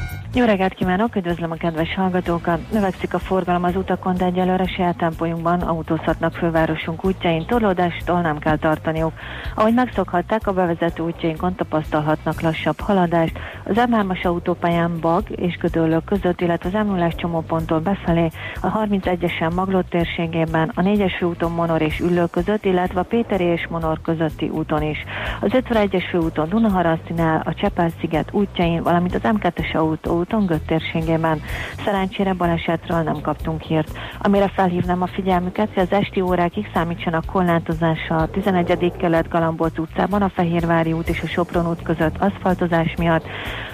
Jó reggelt kívánok, üdvözlöm a kedves hallgatókat. Növekszik a forgalom az utakon, de egyelőre saját tempójunkban autózhatnak fővárosunk útjain. Torlódástól nem kell tartaniuk. Ahogy megszokhatták, a bevezető útjainkon tapasztalhatnak lassabb haladást. Az M3-as autópályán Bag és Gödöllők között, illetve az m 0 csomóponttól befelé, a 31-esen Maglott térségében, a 4-es főúton Monor és Üllő között, illetve a Péteri és Monor közötti úton is. Az 51-es főúton Dunaharasztinál, a Csepel-sziget útjain, valamint az M2-es autó úton Göt térségében. Szerencsére balesetről nem kaptunk hírt. Amire felhívnám a figyelmüket, hogy az esti órákig számítsanak korlátozásra a 11. kelet Galambóc utcában, a Fehérvári út és a Sopron út között aszfaltozás miatt.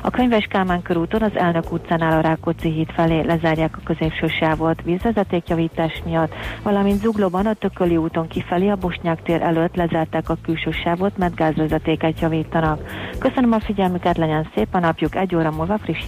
A Könyves Kálmán körúton az Elnök utcánál a Rákóczi híd felé lezárják a középső sávot vízvezetékjavítás miatt, valamint Zuglóban a Tököli úton kifelé a Bosnyák tér előtt lezárták a külső sávot, mert gázvezetéket javítanak. Köszönöm a figyelmüket, legyen szép a napjuk, egy óra múlva friss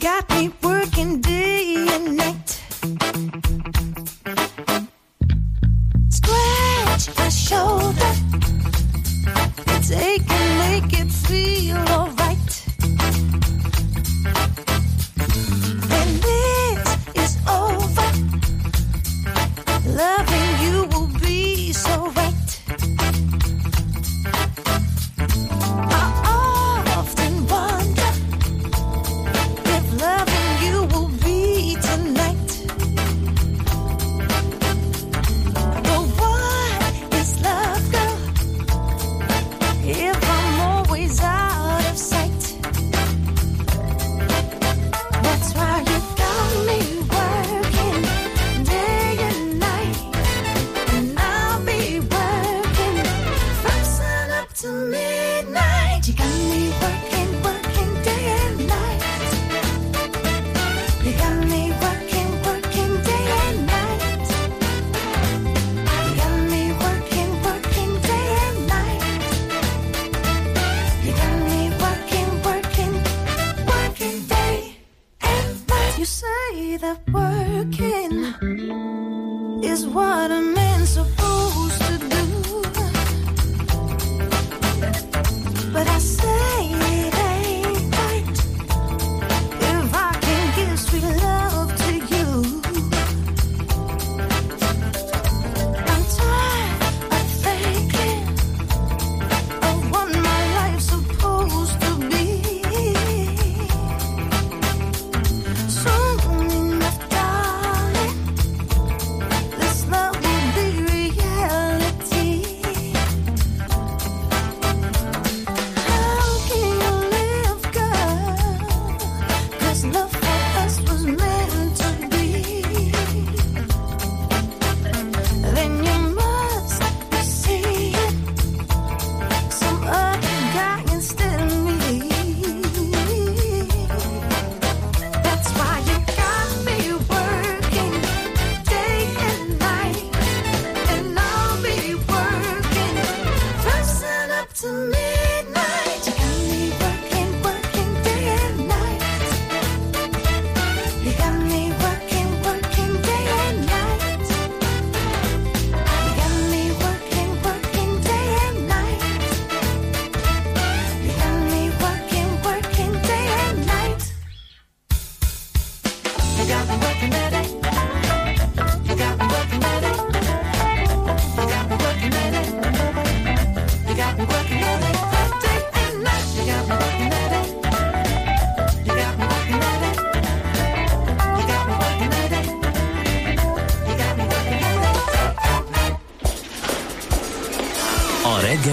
Got me working day and night. Scratch my shoulder, take and make it feel alright. When this is over, loving you will be so right.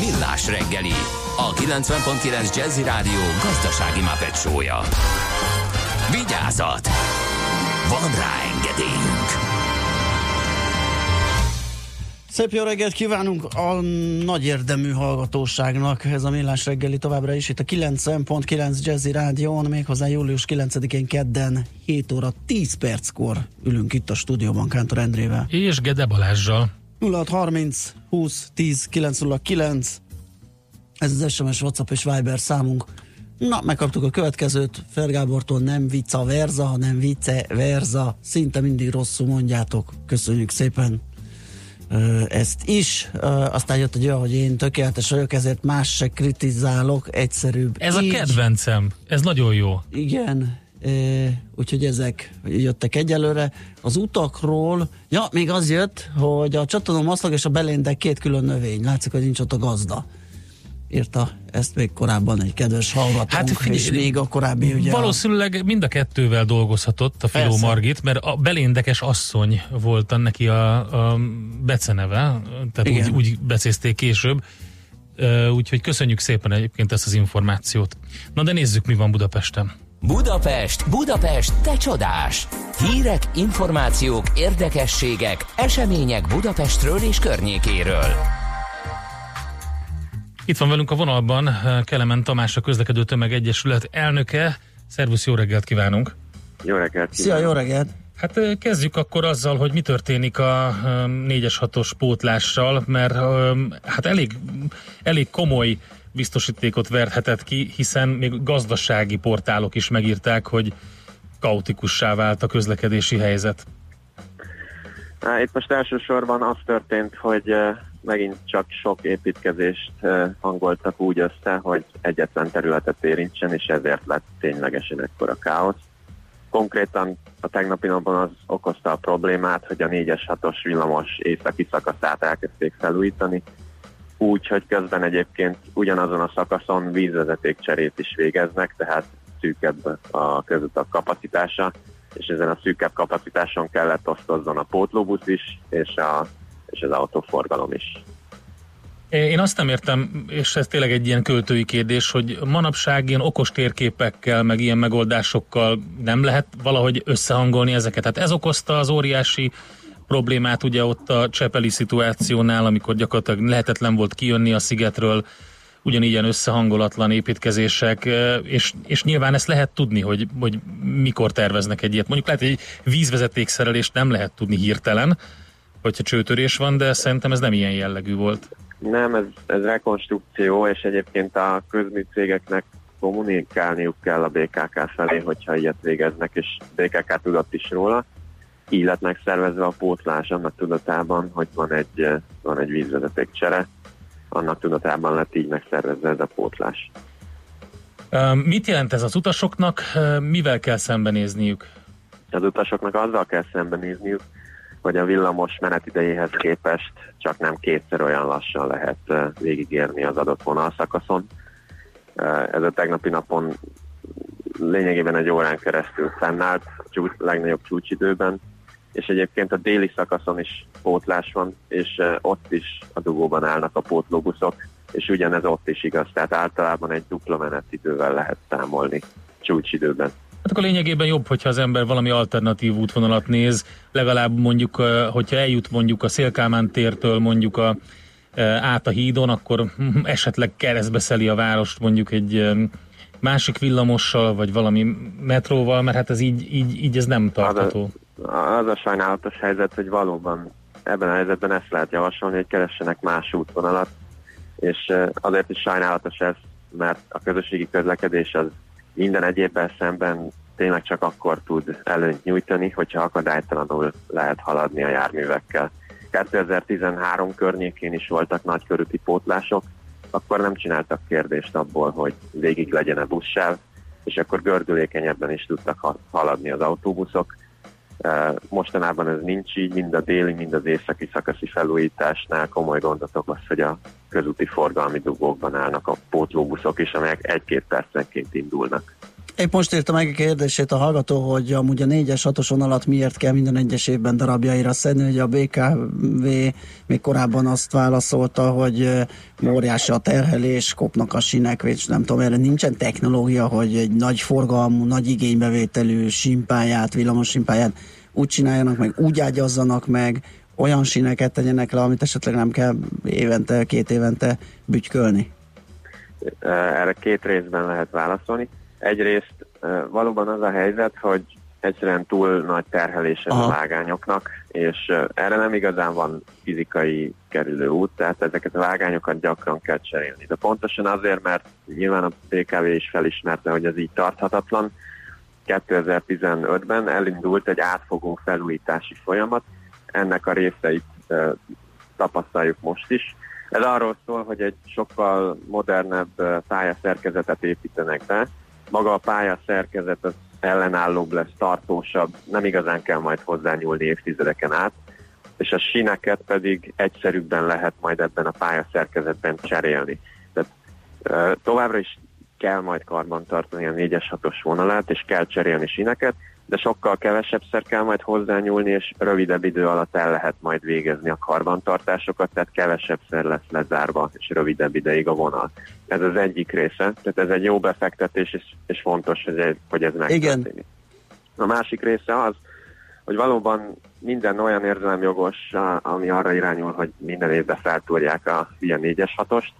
Millás reggeli, a 90.9 Jazzy Rádió gazdasági mapetsója. Vigyázat! Van rá engedélyünk! Szép jó reggelt kívánunk a nagy érdemű hallgatóságnak. Ez a Millás reggeli továbbra is itt a 90.9 Jazzy Rádión, méghozzá július 9-én kedden 7 óra 10 perckor ülünk itt a stúdióban Kántor Endrével. És Gede Balázsjal. 0630 20 10 909 ez az SMS, WhatsApp és Viber számunk. Na, megkaptuk a következőt, Fergábortól nem vice versa, hanem vice versa. Szinte mindig rosszul mondjátok. Köszönjük szépen ezt is. Aztán jött egy olyan, hogy én tökéletes vagyok, ezért más se kritizálok, egyszerűbb. Ez így. a kedvencem. Ez nagyon jó. Igen, úgyhogy ezek jöttek egyelőre. Az utakról, ja, még az jött, hogy a csatanom maszlag és a beléndek két külön növény. Látszik, hogy nincs ott a gazda. Írta ezt még korábban egy kedves hallgatónk, Hát figyelj, és még a korábbi ugye Valószínűleg mind a kettővel dolgozhatott a Filó Persze. Margit, mert a beléndekes asszony volt neki a, a beceneve, tehát Igen. úgy, úgy becézték később. Úgyhogy köszönjük szépen egyébként ezt az információt. Na de nézzük, mi van Budapesten. Budapest, Budapest, te csodás! Hírek, információk, érdekességek, események Budapestről és környékéről. Itt van velünk a vonalban eh, Kelemen Tamás, a Közlekedő Tömeg Egyesület elnöke. Szervusz, jó reggelt kívánunk! Jó reggelt! Szia, jó reggelt! Hát ö, kezdjük akkor azzal, hogy mi történik a 4-es 6-os pótlással, mert hát elég, elég komoly biztosítékot verhetett ki, hiszen még gazdasági portálok is megírták, hogy kaotikussá vált a közlekedési helyzet. Itt most elsősorban az történt, hogy megint csak sok építkezést hangoltak úgy össze, hogy egyetlen területet érintsen, és ezért lett ténylegesen ekkora káosz. Konkrétan a tegnapi napon az okozta a problémát, hogy a 4-es 6-os villamos északi szakaszát elkezdték felújítani, úgy, hogy közben egyébként ugyanazon a szakaszon vízvezetékcserét is végeznek, tehát szűkebb a közutak kapacitása, és ezen a szűkebb kapacitáson kellett osztozzon a pótlóbusz is, és, a, és az autóforgalom is. Én azt nem értem, és ez tényleg egy ilyen költői kérdés, hogy manapság ilyen okos térképekkel, meg ilyen megoldásokkal nem lehet valahogy összehangolni ezeket. Tehát ez okozta az óriási problémát ugye ott a Csepeli szituációnál, amikor gyakorlatilag lehetetlen volt kijönni a szigetről, ugyanígy ilyen összehangolatlan építkezések, és, és nyilván ezt lehet tudni, hogy, hogy mikor terveznek egy ilyet. Mondjuk lehet, hogy egy vízvezetékszerelést nem lehet tudni hirtelen, hogyha csőtörés van, de szerintem ez nem ilyen jellegű volt. Nem, ez, ez rekonstrukció, és egyébként a közműcégeknek kommunikálniuk kell a BKK felé, hogyha ilyet végeznek, és BKK tudott is róla. Így lett megszervezve a pótlás annak tudatában, hogy van egy, eh, van egy vízvezetékcsere, annak tudatában lett így megszervezve ez a pótlás. Mit jelent ez az utasoknak, mivel kell szembenézniük? Az utasoknak azzal kell szembenézniük, hogy a villamos menetidejéhez képest csak nem kétszer olyan lassan lehet eh, végigérni az adott vonalszakaszon. Ez a tegnapi napon lényegében egy órán keresztül fennállt, csúcs, legnagyobb csúcsidőben, és egyébként a déli szakaszon is pótlás van, és ott is a dugóban állnak a pótlóbuszok, és ugyanez ott is igaz, tehát általában egy dupla menetidővel lehet számolni csúcsidőben. Hát akkor lényegében jobb, hogyha az ember valami alternatív útvonalat néz, legalább mondjuk, hogyha eljut mondjuk a Szélkámán tértől mondjuk a, át a hídon, akkor hm, esetleg keresztbe szeli a várost mondjuk egy másik villamossal, vagy valami metróval, mert hát ez így, így, így ez nem tartható. Az a sajnálatos helyzet, hogy valóban ebben a helyzetben ezt lehet javasolni, hogy keressenek más útvonalat, és azért is sajnálatos ez, mert a közösségi közlekedés az minden egyébben szemben tényleg csak akkor tud előnyt nyújtani, hogyha akadálytalanul lehet haladni a járművekkel. 2013 környékén is voltak nagykörúti pótlások, akkor nem csináltak kérdést abból, hogy végig legyen a buszsáv, és akkor gördülékenyebben is tudtak ha- haladni az autóbuszok. Mostanában ez nincs így, mind a déli, mind az északi szakaszi felújításnál komoly gondot okoz, hogy a közúti forgalmi dugókban állnak a pótlóbuszok is, amelyek egy-két percenként indulnak. Épp most írta meg a kérdését a hallgató, hogy amúgy a 4-es 6 alatt miért kell minden egyes évben darabjaira szedni, hogy a BKV még korábban azt válaszolta, hogy óriási a terhelés, kopnak a sinek, és nem tudom, erre nincsen technológia, hogy egy nagy forgalmú, nagy igénybevételű simpáját, villamos simpáját úgy csináljanak meg, úgy ágyazzanak meg, olyan sineket tegyenek le, amit esetleg nem kell évente, két évente bütykölni. Erre két részben lehet válaszolni. Egyrészt valóban az a helyzet, hogy egyszerűen túl nagy terhelése a vágányoknak, és erre nem igazán van fizikai kerülő út, tehát ezeket a vágányokat gyakran kell cserélni. De pontosan azért, mert nyilván a BKV is felismerte, hogy ez így tarthatatlan. 2015-ben elindult egy átfogó felújítási folyamat, ennek a részeit e, tapasztaljuk most is. Ez arról szól, hogy egy sokkal modernebb pályaszerkezetet építenek be. Maga a pályaszerkezet az ellenállóbb lesz, tartósabb, nem igazán kell majd hozzányúlni évtizedeken át, és a sineket pedig egyszerűbben lehet majd ebben a pályaszerkezetben cserélni. Tehát eh, továbbra is kell majd karban tartani a 4-es 6-os vonalát, és kell cserélni sineket, de sokkal kevesebbszer kell majd hozzányúlni, és rövidebb idő alatt el lehet majd végezni a karbantartásokat, tehát kevesebbszer lesz lezárva, és rövidebb ideig a vonal. Ez az egyik része, tehát ez egy jó befektetés, és, és fontos, hogy ez, hogy ez megtörténik. A másik része az, hogy valóban minden olyan érzelemjogos, a- ami arra irányul, hogy minden évben feltúrják a ilyen 4-es 6-ost,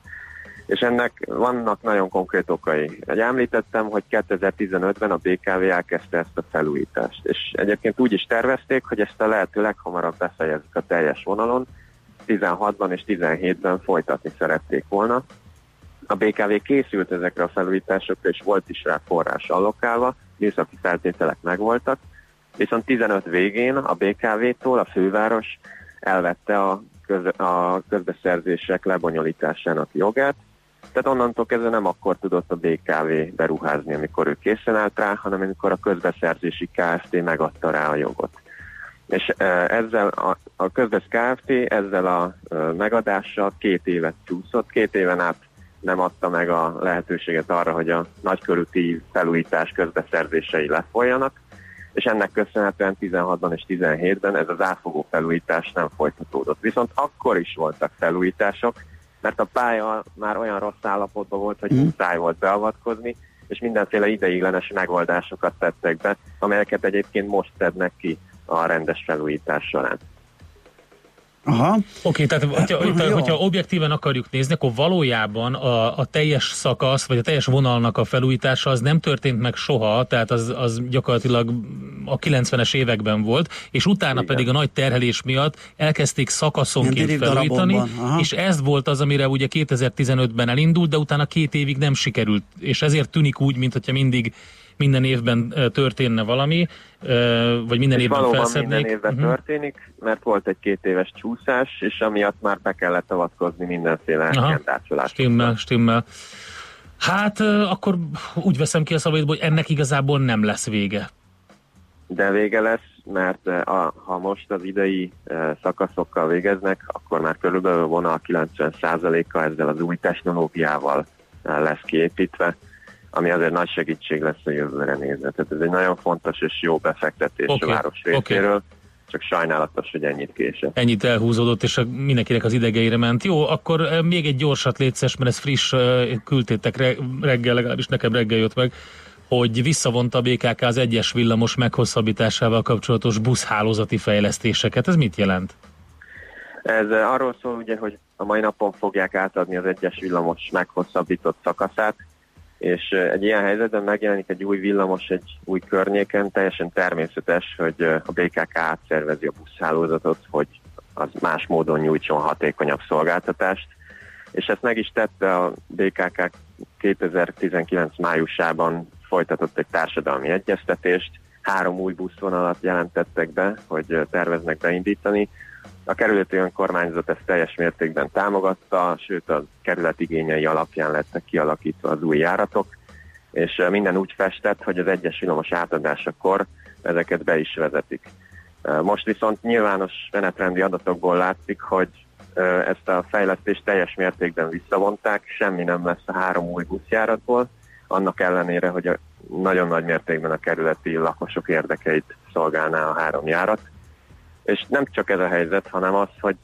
és ennek vannak nagyon konkrét okai. Egy említettem, hogy 2015-ben a BKV elkezdte ezt a felújítást, és egyébként úgy is tervezték, hogy ezt a lehető leghamarabb befejezik a teljes vonalon, 16-ban és 17-ben folytatni szerették volna. A BKV készült ezekre a felújításokra, és volt is rá forrás allokálva, műszaki feltételek megvoltak, viszont 15 végén a BKV-tól a főváros elvette a, köz, a közbeszerzések lebonyolításának jogát, tehát onnantól kezdve nem akkor tudott a BKV beruházni, amikor ő készen állt rá, hanem amikor a közbeszerzési KFT megadta rá a jogot. És e, ezzel a, a közbesz KFT ezzel a e, megadással két évet csúszott, két éven át nem adta meg a lehetőséget arra, hogy a nagykörúti felújítás közbeszerzései lefolyjanak, és ennek köszönhetően 16-ban és 17-ben ez az átfogó felújítás nem folytatódott. Viszont akkor is voltak felújítások, mert a pálya már olyan rossz állapotban volt, hogy muszáj volt beavatkozni, és mindenféle ideiglenes megoldásokat tettek be, amelyeket egyébként most tednek ki a rendes felújítás során. Aha. Oké, tehát hogyha, hogyha, hogyha objektíven akarjuk nézni, akkor valójában a, a teljes szakasz, vagy a teljes vonalnak a felújítása az nem történt meg soha, tehát az, az gyakorlatilag a 90-es években volt, és utána Igen. pedig a nagy terhelés miatt elkezdték szakaszonként felújítani, és ez volt az, amire ugye 2015-ben elindult, de utána két évig nem sikerült, és ezért tűnik úgy, mintha mindig minden évben történne valami, vagy minden és évben valóban felszednék. minden évben Mhm. történik, mert volt egy két éves csúszás, és amiatt már be kellett avatkozni mindenféle Aha. elkendácsolásokra. Stimmel, stimmel. Hát akkor úgy veszem ki a szavaidból, hogy ennek igazából nem lesz vége. De vége lesz, mert a, ha most az idei szakaszokkal végeznek, akkor már körülbelül a vonal 90%-a ezzel az új technológiával lesz kiépítve, ami azért nagy segítség lesz a jövőre nézve. Tehát ez egy nagyon fontos és jó befektetés Oké, a város részéről, csak sajnálatos, hogy ennyit késett. Ennyit elhúzódott, és mindenkinek az idegeire ment. Jó, akkor ö, még egy gyorsat létszes, mert ez friss, ö, küldtétek re- reggel, legalábbis nekem reggel jött meg, hogy visszavonta a BKK az egyes villamos meghosszabbításával kapcsolatos buszhálózati fejlesztéseket. Ez mit jelent? Ez eh, arról szól ugye, hogy a mai napon fogják átadni az egyes villamos meghosszabbított szakaszát, és egy ilyen helyzetben megjelenik egy új villamos egy új környéken, teljesen természetes, hogy a BKK átszervezi a buszhálózatot, hogy az más módon nyújtson hatékonyabb szolgáltatást, és ezt meg is tette a BKK 2019 májusában folytatott egy társadalmi egyeztetést, három új buszvonalat jelentettek be, hogy terveznek beindítani, a kerületi önkormányzat ezt teljes mértékben támogatta, sőt a kerület igényei alapján lettek kialakítva az új járatok, és minden úgy festett, hogy az egyes villamos átadásakor ezeket be is vezetik. Most viszont nyilvános menetrendi adatokból látszik, hogy ezt a fejlesztést teljes mértékben visszavonták, semmi nem lesz a három új buszjáratból, annak ellenére, hogy a nagyon nagy mértékben a kerületi lakosok érdekeit szolgálná a három járat. És nem csak ez a helyzet, hanem az, hogy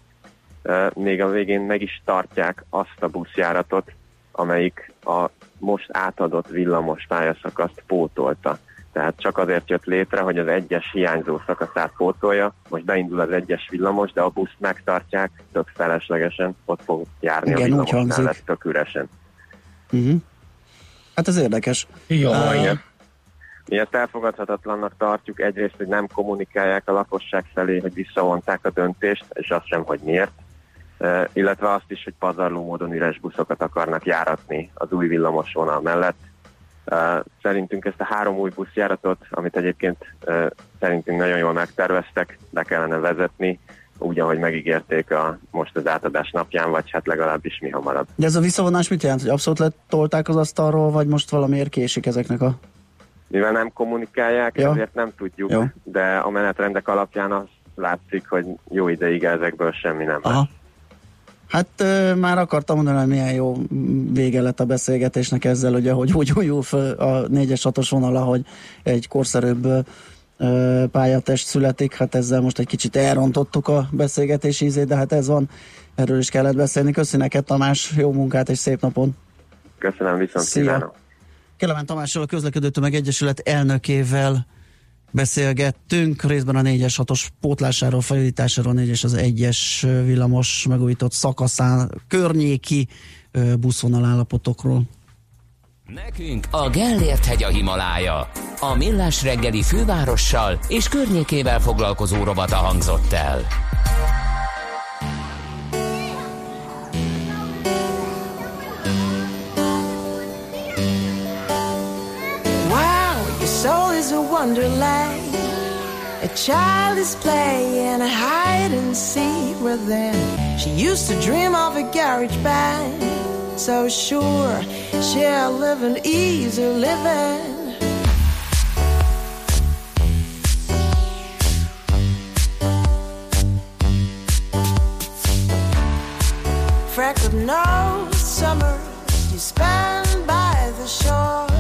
még a végén meg is tartják azt a buszjáratot, amelyik a most átadott villamos pályaszakaszt pótolta. Tehát csak azért jött létre, hogy az egyes hiányzó szakaszát pótolja. Most beindul az egyes villamos, de a buszt megtartják, tök feleslegesen, ott fog járni Igen, a villamos mellett tök üresen. Uh-huh. Hát ez érdekes. Jaj. Uh, Mi ezt elfogadhatatlannak tartjuk, egyrészt, hogy nem kommunikálják a lakosság felé, hogy visszavonták a döntést, és azt sem, hogy miért. Illetve azt is, hogy pazarló módon üres buszokat akarnak járatni az új villamos vonal mellett. Szerintünk ezt a három új buszjáratot, amit egyébként szerintünk nagyon jól megterveztek, be kellene vezetni, úgy, ahogy megígérték a, most az átadás napján, vagy hát legalábbis mi hamarabb. De ez a visszavonás mit jelent? Hogy abszolút letolták az asztalról, vagy most valamiért késik ezeknek a... Mivel nem kommunikálják, Ja. ezért nem tudjuk, Jó. de a menetrendek alapján az látszik, hogy jó ideig ezekből semmi nem lesz. Aha. Hát ö, már akartam mondani, hogy milyen jó vége lett a beszélgetésnek ezzel, ugye, hogy úgy újul föl a 4-es 6-os vonala, hogy egy korszerűbb ö, pályatest születik, hát ezzel most egy kicsit elrontottuk a beszélgetés ízét, de hát ez van, erről is kellett beszélni. Köszi neked Tamás, jó munkát és szép napon! Köszönöm, viszont Szia. kívánom. Kelemen Tamással a Közlekedő Tömeg Egyesület elnökével beszélgettünk, részben a 4-es 6-os pótlásáról, felújításáról, 4-es az 1-es villamos megújított szakaszán, környéki buszvonal állapotokról. Nekünk a Gellért hegy a Himalája. A Millás reggeli fővárossal és környékével foglalkozó robata hangzott el. A wonderland. A child is playing a hide and seek within. She used to dream of a garage band. So sure, she'll live an easy living. Freckled nose, summer you spend by the shore.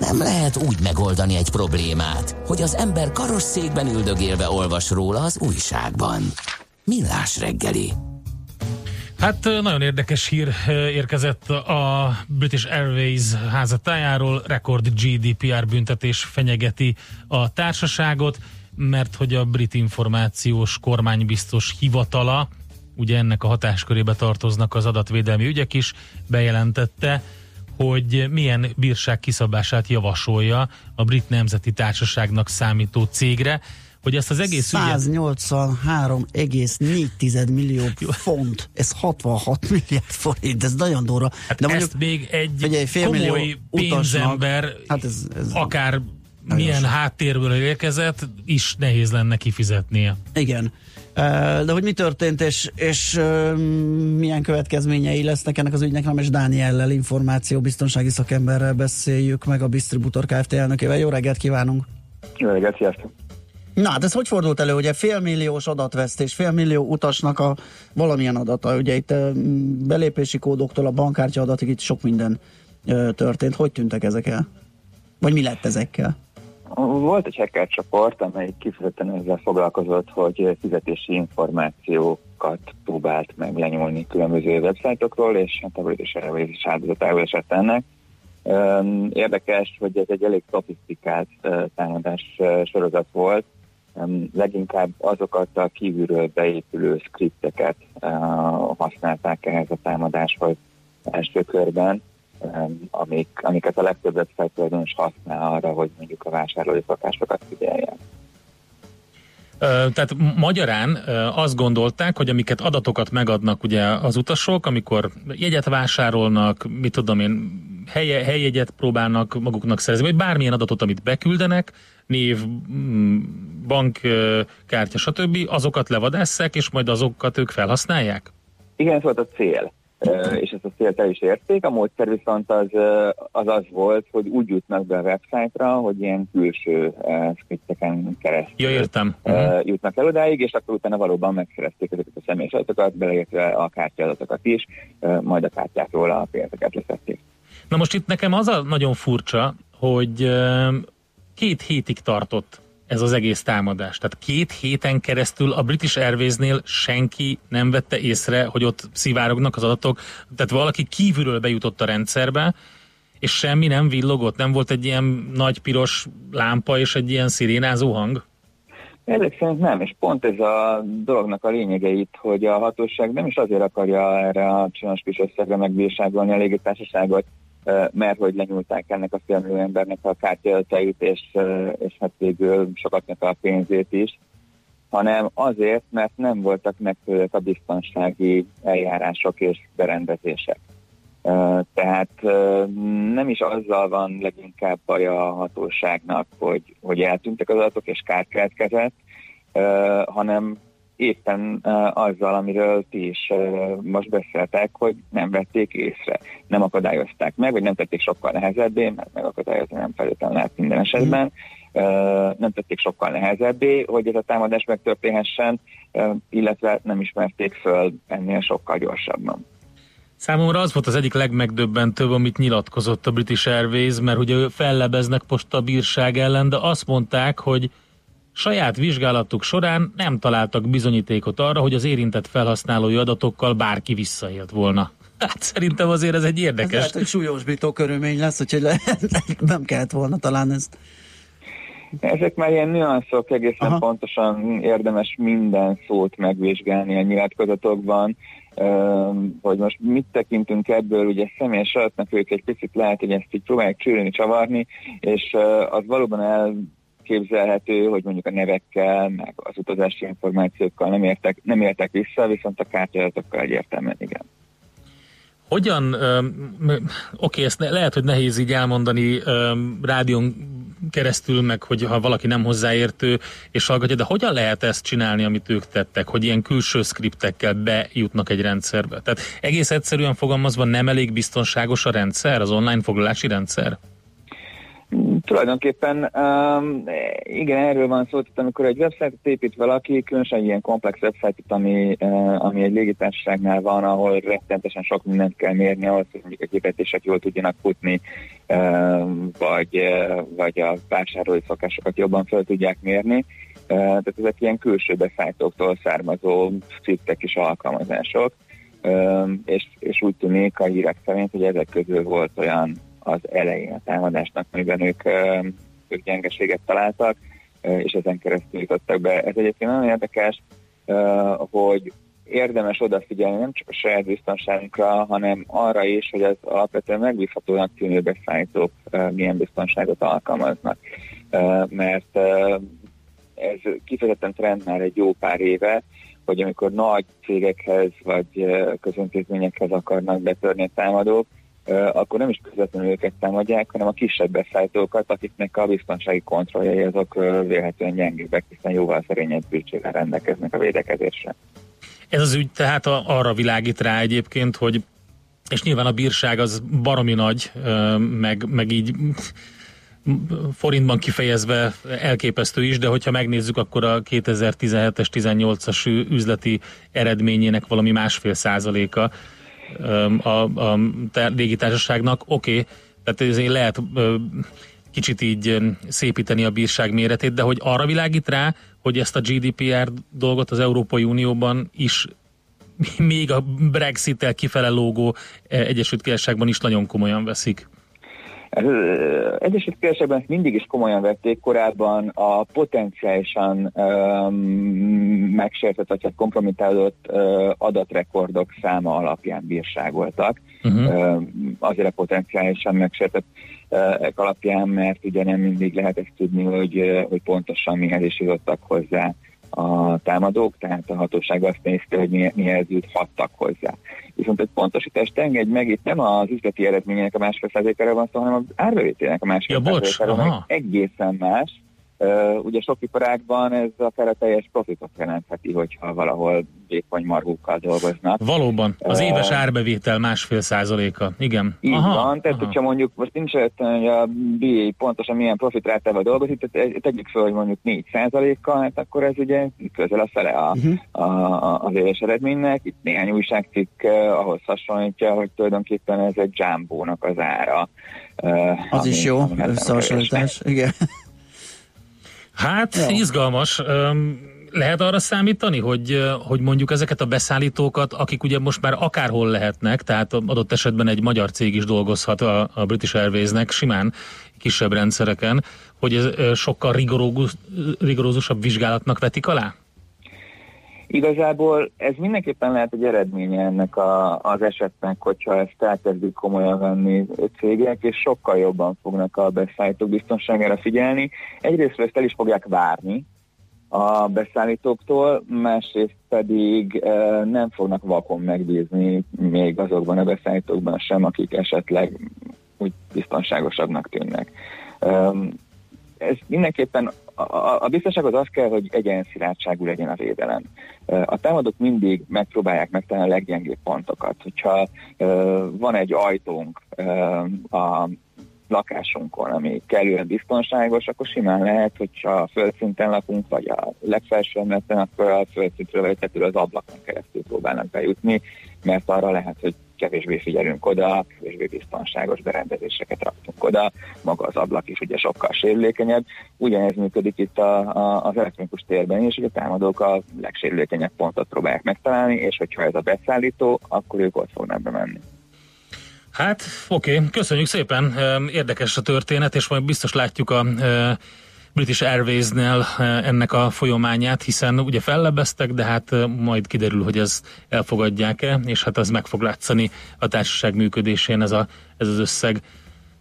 Nem lehet úgy megoldani egy problémát, hogy az ember karosszékben üldögélve olvas róla az újságban. Millás reggeli. Hát nagyon érdekes hír érkezett a British Airways házatájáról, rekord GDPR büntetés fenyegeti a társaságot, mert hogy a brit információs kormánybiztos hivatala, ugye ennek a hatáskörébe tartoznak az adatvédelmi ügyek is, bejelentette, hogy milyen bírság kiszabását javasolja a brit nemzeti társaságnak számító cégre, hogy ezt az egész ügyet 183,4 millió font. Ez 66 milliárd forint, ez nagyon durva. Hát De ezt még egy félmillió komoly utasnak- pénzember, Hát ez, ez akár milyen háttérből érkezett, is nehéz lenne kifizetnie. Igen. De hogy mi történt, és, és milyen következményei lesznek ennek az ügynek, Nemes Dániellel, információbiztonsági szakemberrel beszéljük meg a Distributor Kft. elnökével. Jó reggelt kívánunk! Jó reggelt, sziasztok! Na, hát ez hogy fordult elő? Ugye félmilliós adatvesztés, félmillió utasnak a valamilyen adata, ugye itt belépési kódoktól a bankkártya adatig itt sok minden történt. Hogy tűntek ezek el? Vagy mi lett ezekkel? Volt egy hacker csoport, amely kifejezetten ezzel foglalkozott, hogy fizetési információkat próbált meg lenyúlni különböző websájtokról, és hát a Airways is áldozatául esett ennek. Érdekes, hogy ez egy elég szofisztikált támadás sorozat volt. Leginkább azokat a kívülről beépülő skripteket használták ehhez a támadáshoz első körben, amik, amiket a legtöbb website használ arra, hogy mondjuk a vásárlói szokásokat figyeljen. Tehát magyarán azt gondolták, hogy amiket adatokat megadnak ugye az utasok, amikor jegyet vásárolnak, mit tudom én, helye, helyjegyet próbálnak maguknak szerezni, vagy bármilyen adatot, amit beküldenek, név, mm, bankkártya, stb., azokat levadásszák, és majd azokat ők felhasználják? Igen, ez volt a cél, és ezt a célt el is érték. A módszer viszont az az, az volt, hogy úgy jutnak be a websájtra, hogy ilyen külső skripteken keresztül Ja, értem. uh, jutnak el odáig, és akkor utána valóban megszerezték ezeket a személyes adatokat, beleértve a kártyaadatokat is, majd a kártyákról a pénzeket leszették. Na most itt nekem az a nagyon furcsa, hogy két hétig tartott ez az egész támadás. Tehát két héten keresztül a British Airways-nél senki nem vette észre, hogy ott szivárognak az adatok. Tehát valaki kívülről bejutott a rendszerbe, és semmi nem villogott, nem volt egy ilyen nagy piros lámpa és egy ilyen szirénázó hang. Ezek szerint nem, és pont ez a dolognak a lényege itt, hogy a hatóság nem is azért akarja erre a csinos kis összegre megbírságolni a légitársaságot, mert hogy lenyúlták ennek a félmillió embernek a kártyadatait, és, és hát végül sokatnak a pénzét is, hanem azért, mert nem voltak megfelelőek a biztonsági eljárások és berendezések. Tehát nem is azzal van leginkább baj a hatóságnak, hogy, hogy eltűntek az adatok és kár keletkezett, hanem éppen ö, azzal, amiről ti is ö, most beszéltek, hogy nem vették észre, nem akadályozták meg, vagy nem tették sokkal nehezebbé, mert megakadályozni nem feltétlenül lehet minden esetben, ö, nem tették sokkal nehezebbé, hogy ez a támadás megtörténhessen, ö, illetve nem ismerték föl ennél sokkal gyorsabban. Számomra az volt az egyik legmegdöbbentőbb, amit nyilatkozott a British Airways, mert ugye fellebeznek most a bírság ellen, de azt mondták, hogy saját vizsgálatuk során nem találtak bizonyítékot arra, hogy az érintett felhasználói adatokkal bárki visszaélt volna. Hát szerintem azért ez egy Ez érdekes. lehet, hogy súlyosbító körülmény lesz, úgyhogy le, nem kellett volna talán ezt. Ezek már ilyen nüanszok, egészen Aha. pontosan érdemes minden szót megvizsgálni a nyilatkozatokban, hogy most mit tekintünk ebből, ugye személyes adatnak ők egy picit lehet, hogy ezt így próbálják csűrni, csavarni, és az valóban elképzelhető, hogy mondjuk a nevekkel, meg az utazási információkkal nem értek, nem értek vissza, viszont a kártyadatokkal egyértelműen igen. Hogyan, oké, ezt ne, lehet, hogy nehéz így elmondani rádión keresztül, meg hogy ha valaki nem hozzáértő és hallgatja, de hogyan lehet ezt csinálni, amit ők tettek, hogy ilyen külső skriptekkel bejutnak egy rendszerbe? Tehát egész egyszerűen fogalmazva nem elég biztonságos a rendszer, az online foglalási rendszer? Tulajdonképpen um, igen, erről van szó, tehát amikor egy websájtot épít valaki, különösen egy ilyen komplex websájtot, ami, uh, ami egy légitársaságnál van, ahol rettenetesen sok mindent kell mérni, ahhoz, hogy mondjuk a kivetések jól tudjanak futni, uh, vagy, uh, vagy a vásárlói szokásokat jobban fel tudják mérni. Uh, tehát ezek ilyen külső beszállítóktól származó scriptek és alkalmazások, uh, és, és úgy tűnik a hírek szerint, hogy ezek közül volt olyan az elején a támadásnak, amiben ők, ők gyengeséget találtak, és ezen keresztül jutottak be. Ez egyébként nagyon érdekes, hogy érdemes odafigyelni nem csak a saját biztonságunkra, hanem arra is, hogy az alapvetően megbízhatónak tűnő beszállítók milyen biztonságot alkalmaznak. Mert ez kifejezetten trend már egy jó pár éve, hogy amikor nagy cégekhez vagy ö, közöntézményekhez akarnak betörni a támadók, akkor nem is közvetlenül őket támadják, hanem a kisebb beszállítókat, akiknek a biztonsági kontrolljai azok vélhetően gyengébbek, hiszen jóval szerényebb bűcsével rendelkeznek a védekezésre. Ez az ügy tehát arra világít rá egyébként, hogy és nyilván a bírság az baromi nagy, meg, meg így forintban kifejezve elképesztő is, de hogyha megnézzük, akkor a 2017-es, 18-as üzleti eredményének valami másfél százaléka a, a légitársaságnak, oké, okay, tehát ezért lehet kicsit így szépíteni a bírság méretét, de hogy arra világít rá, hogy ezt a GDPR dolgot az Európai Unióban is még a Brexit-tel kifele lógó eh, Egyesült Királyságban is nagyon komolyan veszik. Királyságban ezt mindig is komolyan vették, korábban a potenciálisan um, megsértett vagy hát kompromitálódott uh, adatrekordok száma alapján bírságoltak. Uh-huh. Uh, azért a potenciálisan megsértett uh, alapján, mert ugye nem mindig lehet ezt tudni, hogy, uh, hogy pontosan mihez is jutottak hozzá a támadók, tehát a hatóság azt nézte, hogy mi, mihez juthattak hozzá. Viszont egy pontosítást engedj meg, itt nem az üzleti eredményének a másfél százalékára van szó, hanem az árbevételének a másfél Ja, bocs, százalékára, meg egészen más. Uh, ugye sok iparágban ez akár a teljes profitot jelentheti, hogyha valahol vékony margókkal dolgoznak. Valóban, az éves árbevétel másfél százaléka. Igen. Így Aha, van, tehát aha. hogyha mondjuk most nincs előttem, hogy a BA pontosan milyen profitrátával dolgozik, tehát egy- tegyük fel, hogy mondjuk 4% kal hát akkor ez ugye közel a fele a, Mhm. a, a, az éves eredménynek. Itt néhány újságcikk uh, ahhoz hasonlítja, hogy tulajdonképpen ez egy jumbo-nak az ára. Uh, Az is jó ami hát összehasonlítás. Igen. Hát, Ja. izgalmas. Lehet arra számítani, hogy, hogy mondjuk ezeket a beszállítókat, akik ugye most már akárhol lehetnek, tehát adott esetben egy magyar cég is dolgozhat a, a British Airwaysnek simán kisebb rendszereken, hogy ez sokkal rigorógus, rigorózusabb vizsgálatnak vetik alá? Igazából ez mindenképpen lehet egy eredménye ennek a, az esetnek, hogyha ezt elkezdik komolyan venni cégek, és sokkal jobban fognak a beszállítók biztonságára figyelni. Egyrészt ezt el is fogják várni a beszállítóktól, másrészt pedig e, nem fognak vakon megbízni még azokban a beszállítókban sem, akik esetleg úgy biztonságosabbnak tűnnek. Um, ez mindenképpen a, a, biztonság az az kell, hogy egyenszilátságú legyen a védelem. A támadók mindig megpróbálják megtalálni a leggyengébb pontokat. Hogyha van egy ajtónk a lakásunkon, ami kellően biztonságos, akkor simán lehet, hogyha a földszinten lakunk, vagy a legfelső emeleten, akkor a földszintről vagy az ablakon keresztül próbálnak bejutni, mert arra lehet, hogy kevésbé figyelünk oda, kevésbé biztonságos berendezéseket raktunk oda, maga az ablak is ugye sokkal sérülékenyebb. Ugyanez működik itt a, a, az elektronikus térben is, hogy a támadók a legsérülékenyebb pontot próbálják megtalálni, és hogyha ez a beszállító, akkor ők ott fognak bemenni. Hát, oké, okay. köszönjük szépen. Érdekes a történet, és majd biztos látjuk a British Airways-nél ö, ennek a folyamányát, hiszen ugye fellebeztek, de hát ö, majd kiderül, hogy ez elfogadják-e, és hát az meg fog látszani a társaság működésén ez, a, ez az összeg.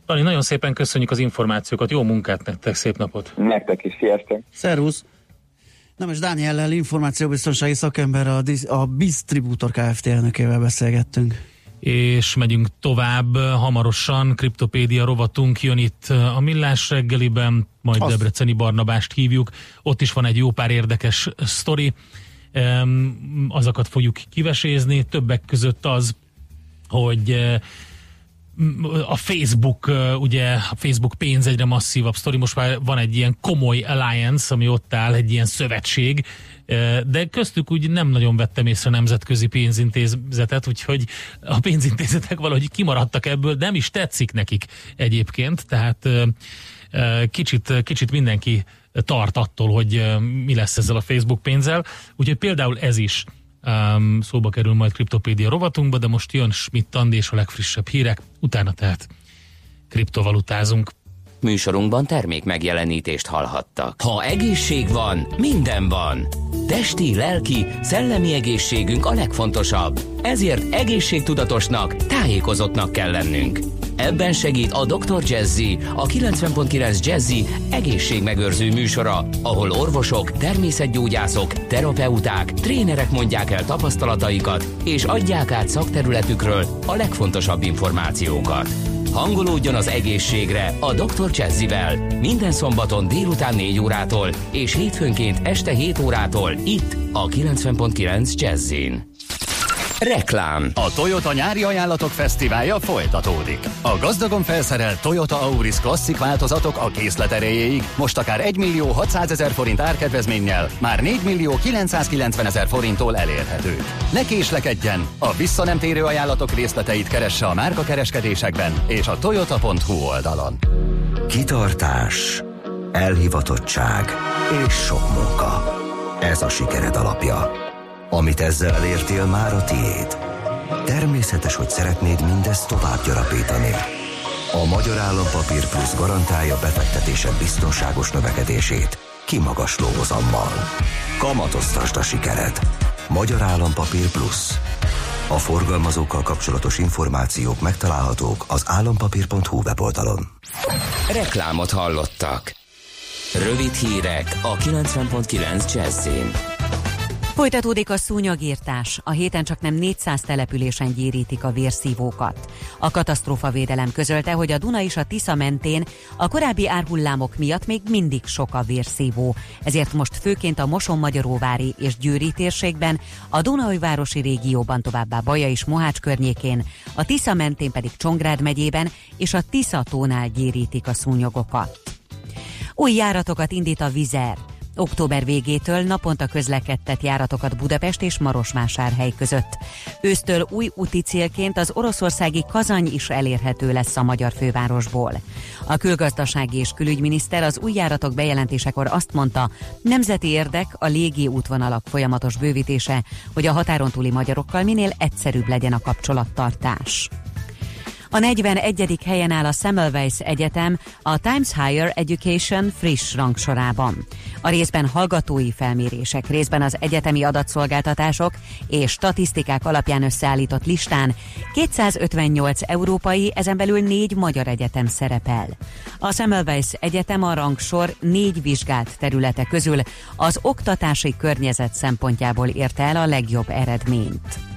Dani, nagyon szépen köszönjük az információkat, jó munkát nektek, szép napot! Nektek is, sziasztok! Szervusz! Nem, és Dániellel információbiztonsági szakemberrel a, Dis- a Distributor Kft. elnökével beszélgettünk. És megyünk tovább. Hamarosan Kriptopédia rovatunk jön itt a Millás reggeliben, majd Azt. Debreceni Barnabást hívjuk. Ott is van egy jó pár érdekes sztori. Azokat fogjuk kivesézni. Többek között az, hogy a Facebook, ugye a Facebook pénz egyre masszívabb sztori, most már van egy ilyen komoly alliance, ami ott áll, egy ilyen szövetség, de köztük úgy nem nagyon vettem észre nemzetközi pénzintézetet, úgyhogy a pénzintézetek valahogy kimaradtak ebből, nem is tetszik nekik egyébként, tehát kicsit, kicsit mindenki tart attól, hogy mi lesz ezzel a Facebook pénzzel, úgyhogy például ez is um, szóba kerül majd kriptopédia rovatunkba, de most jön Schmidt Andi és a legfrissebb hírek, utána tehát kriptovalutázunk. Műsorunkban termék megjelenítést hallhattak. Ha egészség van, minden van. Testi, lelki, szellemi egészségünk a legfontosabb. Ezért egészségtudatosnak, tájékozottnak kell lennünk. Ebben segít a Dr. Jazzy, a 90.9 Jazzy egészségmegőrző műsora, ahol orvosok, természetgyógyászok, terapeuták, trénerek mondják el tapasztalataikat, és adják át szakterületükről a legfontosabb információkat. Hangolódjon az egészségre a Dr. Jazzivel minden szombaton délután 4 órától és hétfőnként este 7 órától itt a 90.9 Jazzin. Reklám A Toyota nyári ajánlatok fesztiválja folytatódik. A gazdagon felszerelt Toyota Auris klasszik változatok a készlet erejéig most akár 1 millió 600 ezer forint árkedvezménnyel már 4 millió 990 ezer forinttól elérhető. Ne késlekedjen! A visszanemtérő ajánlatok részleteit keresse a márka kereskedésekben és a toyota.hu oldalon. Kitartás, elhivatottság és sok munka. Ez a sikered alapja. Amit ezzel elértél, már a tiéd. Természetes, hogy szeretnéd mindezt tovább gyarapítani. A Magyar Állampapír Plusz garantálja befektetésed biztonságos növekedését, kimagasló hozammal. Kamatoztasd a sikered. Magyar Állampapír Plusz. A forgalmazókkal kapcsolatos információk megtalálhatók az állampapír.hu weboldalon. Reklámot hallottak. Rövid hírek a 90.9 Jazzin. Folytatódik a szúnyogírtás. A héten csak nem 400 településen gyérítik a vérszívókat. A katasztrófavédelem közölte, hogy a Duna és a Tisza mentén a korábbi árhullámok miatt még mindig sok a vérszívó. Ezért most főként a Moson-Magyaróvári és Győri térségben, a Dunaújvárosi régióban továbbá Baja és Mohács környékén, a Tisza mentén pedig Csongrád megyében és a Tisza tónál gyérítik a szúnyogokat. Új járatokat indít a Vizer. Október végétől naponta közlekedtet járatokat Budapest és Marosvásárhely között. Ősztől új úti célként az oroszországi Kazany is elérhető lesz a magyar fővárosból. A külgazdasági és külügyminiszter az új járatok bejelentésekor azt mondta, nemzeti érdek a légi útvonalak folyamatos bővítése, hogy a határon túli magyarokkal minél egyszerűbb legyen a kapcsolattartás. A 41. helyen áll a Semmelweis Egyetem a Times Higher Education friss rangsorában. A részben hallgatói felmérések, részben az egyetemi adatszolgáltatások és statisztikák alapján összeállított listán 258 európai, ezen belül négy magyar egyetem szerepel. A Semmelweis Egyetem a rangsor négy vizsgált területe közül az oktatási környezet szempontjából érte el a legjobb eredményt.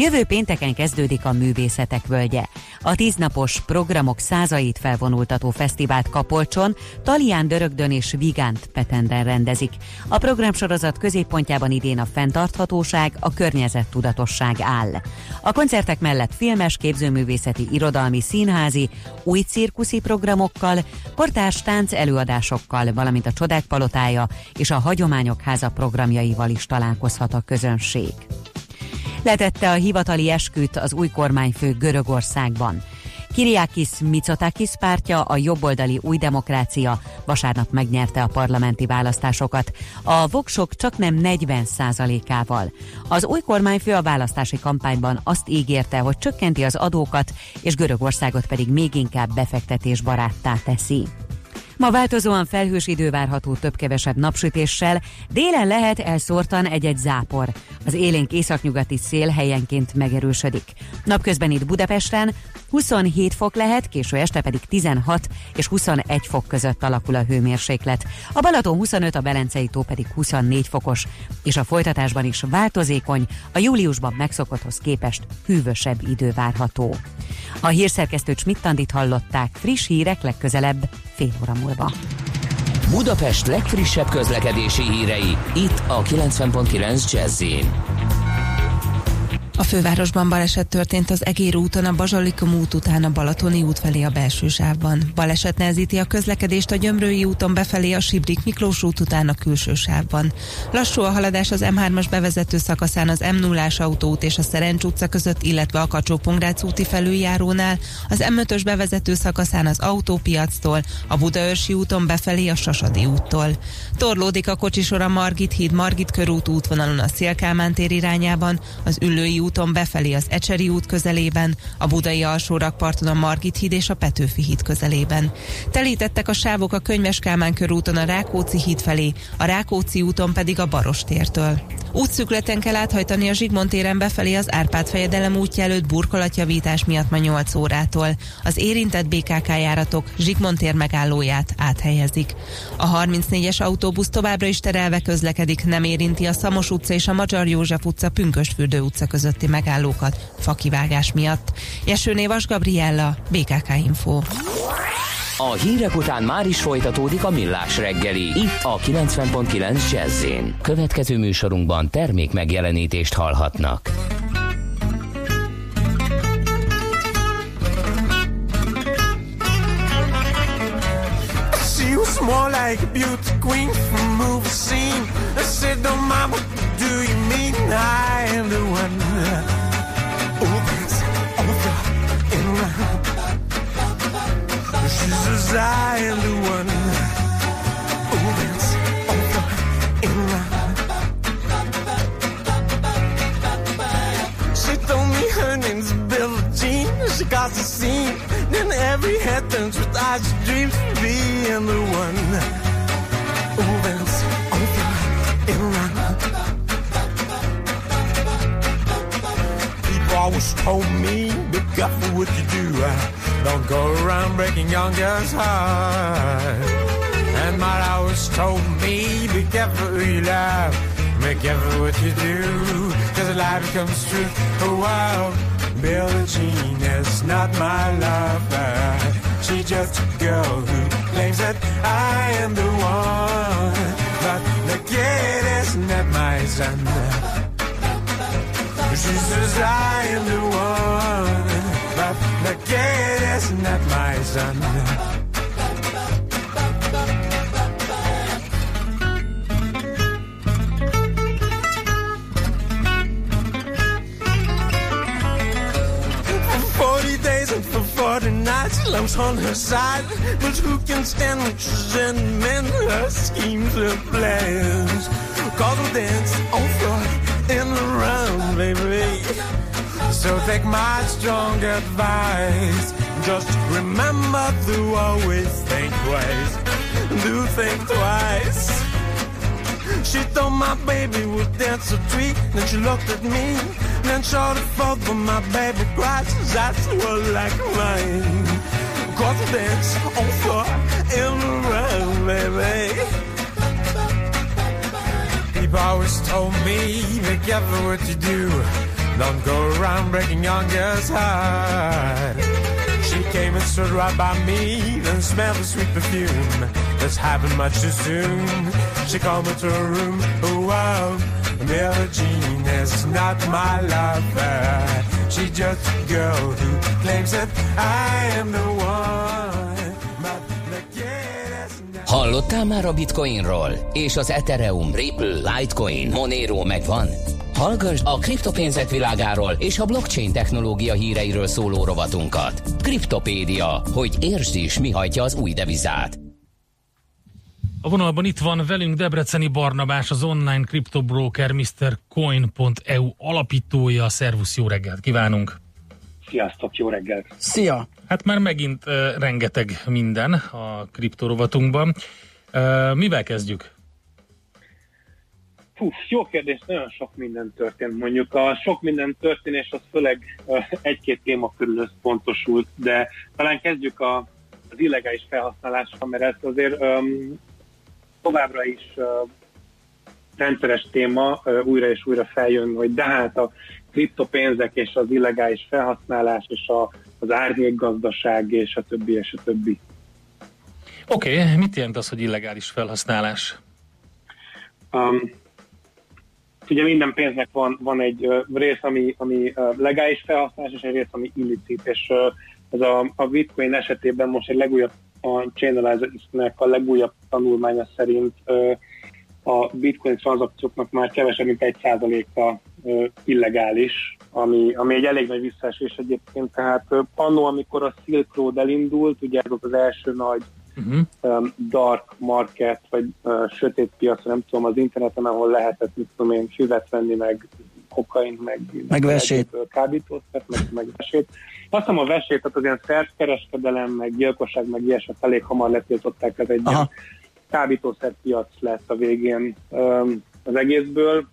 Jövő pénteken kezdődik a Művészetek Völgye. A tíznapos programok százait felvonultató fesztivált Kapolcson, Talián Dörögdön és Vigánt Petenden rendezik. A programsorozat középpontjában idén a fenntarthatóság, a környezettudatosság áll. A koncertek mellett filmes, képzőművészeti, irodalmi, színházi, új cirkuszi programokkal, portás tánc előadásokkal, valamint a Csodák Palotája és a Hagyományok Háza programjaival is találkozhat a közönség letette a hivatali esküt az új kormányfő Görögországban. Kiriakis Mitsotakis pártja, a jobboldali új demokrácia vasárnap megnyerte a parlamenti választásokat. A voksok csak nem 40 ával Az új kormányfő a választási kampányban azt ígérte, hogy csökkenti az adókat, és Görögországot pedig még inkább befektetésbaráttá teszi. Ma változóan felhős idő várható több-kevesebb napsütéssel, délen lehet elszórtan egy-egy zápor. Az élénk északnyugati szél helyenként megerősödik. Napközben itt Budapesten 27 fok lehet, késő este pedig 16 és 21 fok között alakul a hőmérséklet. A Balaton 25, a Belencei tó pedig 24 fokos, és a folytatásban is változékony, a júliusban megszokotthoz képest hűvösebb idő várható. A hírszerkesztő Schmidt-Tandit hallották, friss hírek legközelebb fél óra múlva. Budapest legfrissebb közlekedési hírei, itt a 90.9 jazz A fővárosban baleset történt az Egér úton, a Bazsalikom út után a Balatoni út felé a belső sávban. Baleset nehezíti a közlekedést a Gyömrői úton befelé a Sibrik Miklós út után a külső sávban. Lassú a haladás az M3-as bevezető szakaszán az m 0 autóút és a Szerencs utca között, illetve a kacsó úti felüljárónál, az M5-ös bevezető szakaszán az autópiactól, a Budaörsi úton befelé a Sasadi úttól. Torlódik a kocsisor a Margit híd Margit körút útvonalon a Szélkálmán tér irányában, az Üllői úton befelé az Ecseri út közelében, a Budai alsórakparton a Margit híd és a Petőfi híd közelében. Telítettek a sávok a Könyves Kálmán körúton a Rákóczi híd felé, a Rákóczi úton pedig a Barostértől. Útszükleten kell áthajtani a Zsigmond téren befelé az Árpád fejedelem útja előtt burkolatjavítás miatt ma 8 órától. Az érintett BKK járatok Zsigmond tér megállóját áthelyezik. A 34-es autóbusz továbbra is terelve közlekedik, nem érinti a Szamos utca és a Magyar József utca Pünkösfürdő utca közötti megállókat fakivágás miatt. Jesőné Vas Gabriella, BKK Info. A hírek után már is folytatódik a millás reggeli. Itt a 90.9 jazz Következő műsorunkban termék megjelenítést hallhatnak. She was more like a beauty queen from movie scene. I said, Don't mind I am the one. That's over and round. She says, I am the one. And. She told me her name's Billie Jean. She got the scene. Then every head turns with eyes dreams of being the one. That's over and round. Always told me, be careful what you do. Uh, Don't go around breaking young girls' hearts. And my always told me, be careful who you love. Be careful what you do, cause life becomes true. Oh wow, Billie Jean is not my lover. She's just a girl who claims that I am the one. But the kid is not my son. She says I am the one. But the kid is not my son. For 40 days and for 40 nights, love's on her side. But who can stand when she's in men, her schemes, her plans? Cause we dance on floor in the round, baby. So take my strong advice. Just remember to always think twice. Do think twice. She thought my baby would dance a treat. Then she looked at me. Then shorted forth when my baby cried. That's what like mine. Cause dance on floor in the round, baby. People always told me, be careful what you do. Don't go around breaking young girls' heart. She came and stood right by me, then smelled the sweet perfume. This happened much too soon. She called me to her room. Oh wow, Billie Jean is not my lover. She's just a girl who claims that I am the one. Hallottál már a Bitcoinról? És az Ethereum, Ripple, Litecoin, Monero megvan? Hallgass a kriptopénzek világáról és a blockchain technológia híreiről szóló rovatunkat. Kriptopédia, hogy értsd is, mi hajtja az új devizát. A vonalban itt van velünk Debreceni Barnabás, az online kriptobroker MrCoin.eu alapítója. Szervusz, jó reggelt kívánunk! Sziasztok, jó reggelt! Szia! Hát már megint uh, rengeteg minden a kriptorovatunkban. Uh, mivel kezdjük? Fú, jó kérdés, nagyon sok minden történt. Mondjuk a sok minden történés az főleg egy-két téma körül összpontosult, de talán kezdjük a, az illegális felhasználással, mert ez azért um, továbbra is uh, rendszeres téma, uh, újra és újra feljön, hogy de hát a kriptopénzek és az illegális felhasználás és a, az árnyékgazdaság és a többi és a többi. Oké, okay, mit jelent az, hogy illegális felhasználás? Um, ugye minden pénznek van, van egy ö, rész, ami, ami ö, legális felhasználás, és egy rész, ami illicit, és ö, ez a, a bitcoin esetében most egy legújabb, a Chainalysis-nek a legújabb tanulmánya szerint ö, a bitcoin tranzakcióknak már kevesebb, mint egy százaléka ö, illegális, ami, ami egy elég nagy visszaesés egyébként, tehát annó, amikor a Silk Road elindult, ugye ez volt az első nagy Uh-huh. um, dark market, vagy uh, sötét piac, nem tudom, az interneten, ahol lehetett, mit tudom én, füvet venni, meg kokain, meg, Meg vesét. kábítószert, meg, meg vesét. Azt hiszem a vesét, tehát az ilyen szervkereskedelem, meg gyilkosság, meg ilyesmit elég hamar letiltották, ez egy kábítószerpiac lett a végén um, az egészből.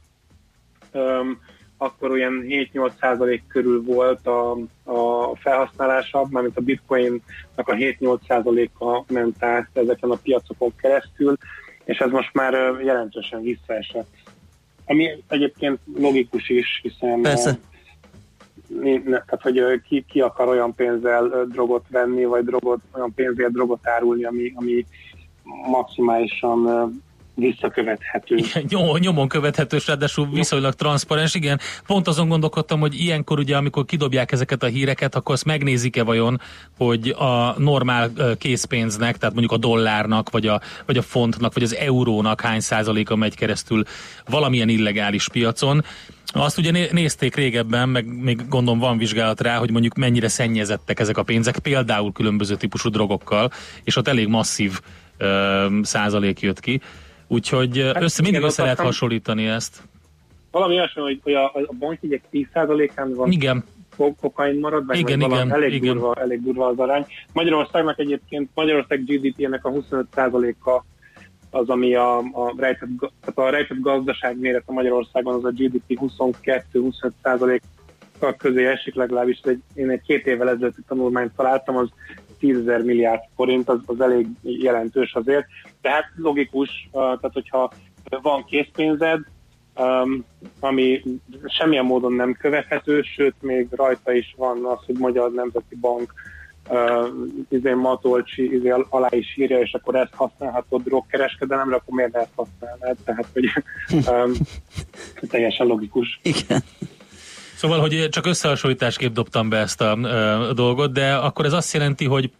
Um, akkor olyan 7-8 százalék körül volt a, a felhasználása, mármint a bitcoinnak a 7-8 százaléka ment át ezeken a piacokon keresztül, és ez most már jelentősen visszaesett. Ami egyébként logikus is, hiszen Persze. ne, tehát, hogy ki, ki akar olyan pénzzel drogot venni, vagy drogot, olyan pénzért drogot árulni, ami, ami maximálisan visszakövethető. Nyom- nyomon követhető, és ráadásul viszonylag transzparens. Igen, pont azon gondolkodtam, hogy ilyenkor ugye, amikor kidobják ezeket a híreket, akkor azt megnézik-e vajon, hogy a normál készpénznek, tehát mondjuk a dollárnak, vagy a, vagy a fontnak, vagy az eurónak hány százaléka megy keresztül valamilyen illegális piacon. Azt ugye né- nézték régebben, meg még gondolom van vizsgálat rá, hogy mondjuk mennyire szennyezettek ezek a pénzek, például különböző típusú drogokkal, és ott elég masszív ö, százalék jött ki. Úgyhogy hát össze, mindig igen, össze lehet hasonlítani ezt. Valami olyasmi, hogy, hogy a, a bankjegyek 10%-án van Igen. ko- kokain marad, vagy Igen, vagy valami, igen, elég, igen. Durva, elég durva az arány. Magyarországnak egyébként, Magyarország GDP-nek a 25%-a az, ami a, a, rejtett, tehát a rejtett gazdaság méret a Magyarországon, az a GDP 22-25% közé esik, legalábbis egy, én egy két évvel ezelőtti tanulmányt találtam, az 10 ezer milliárd forint, az, az elég jelentős azért. Tehát logikus, tehát hogyha van készpénzed, um, ami semmilyen módon nem követhető, sőt, még rajta is van az, hogy Magyar Nemzeti Bank uh, izé Matolcsi izé alá is írja, és akkor ezt használhatod drogkereskedelemre, akkor miért lehet használni? Tehát, hogy um, teljesen logikus. Igen. Szóval, hogy csak összehasonlításképp dobtam be ezt a ö, dolgot, de akkor ez azt jelenti, hogy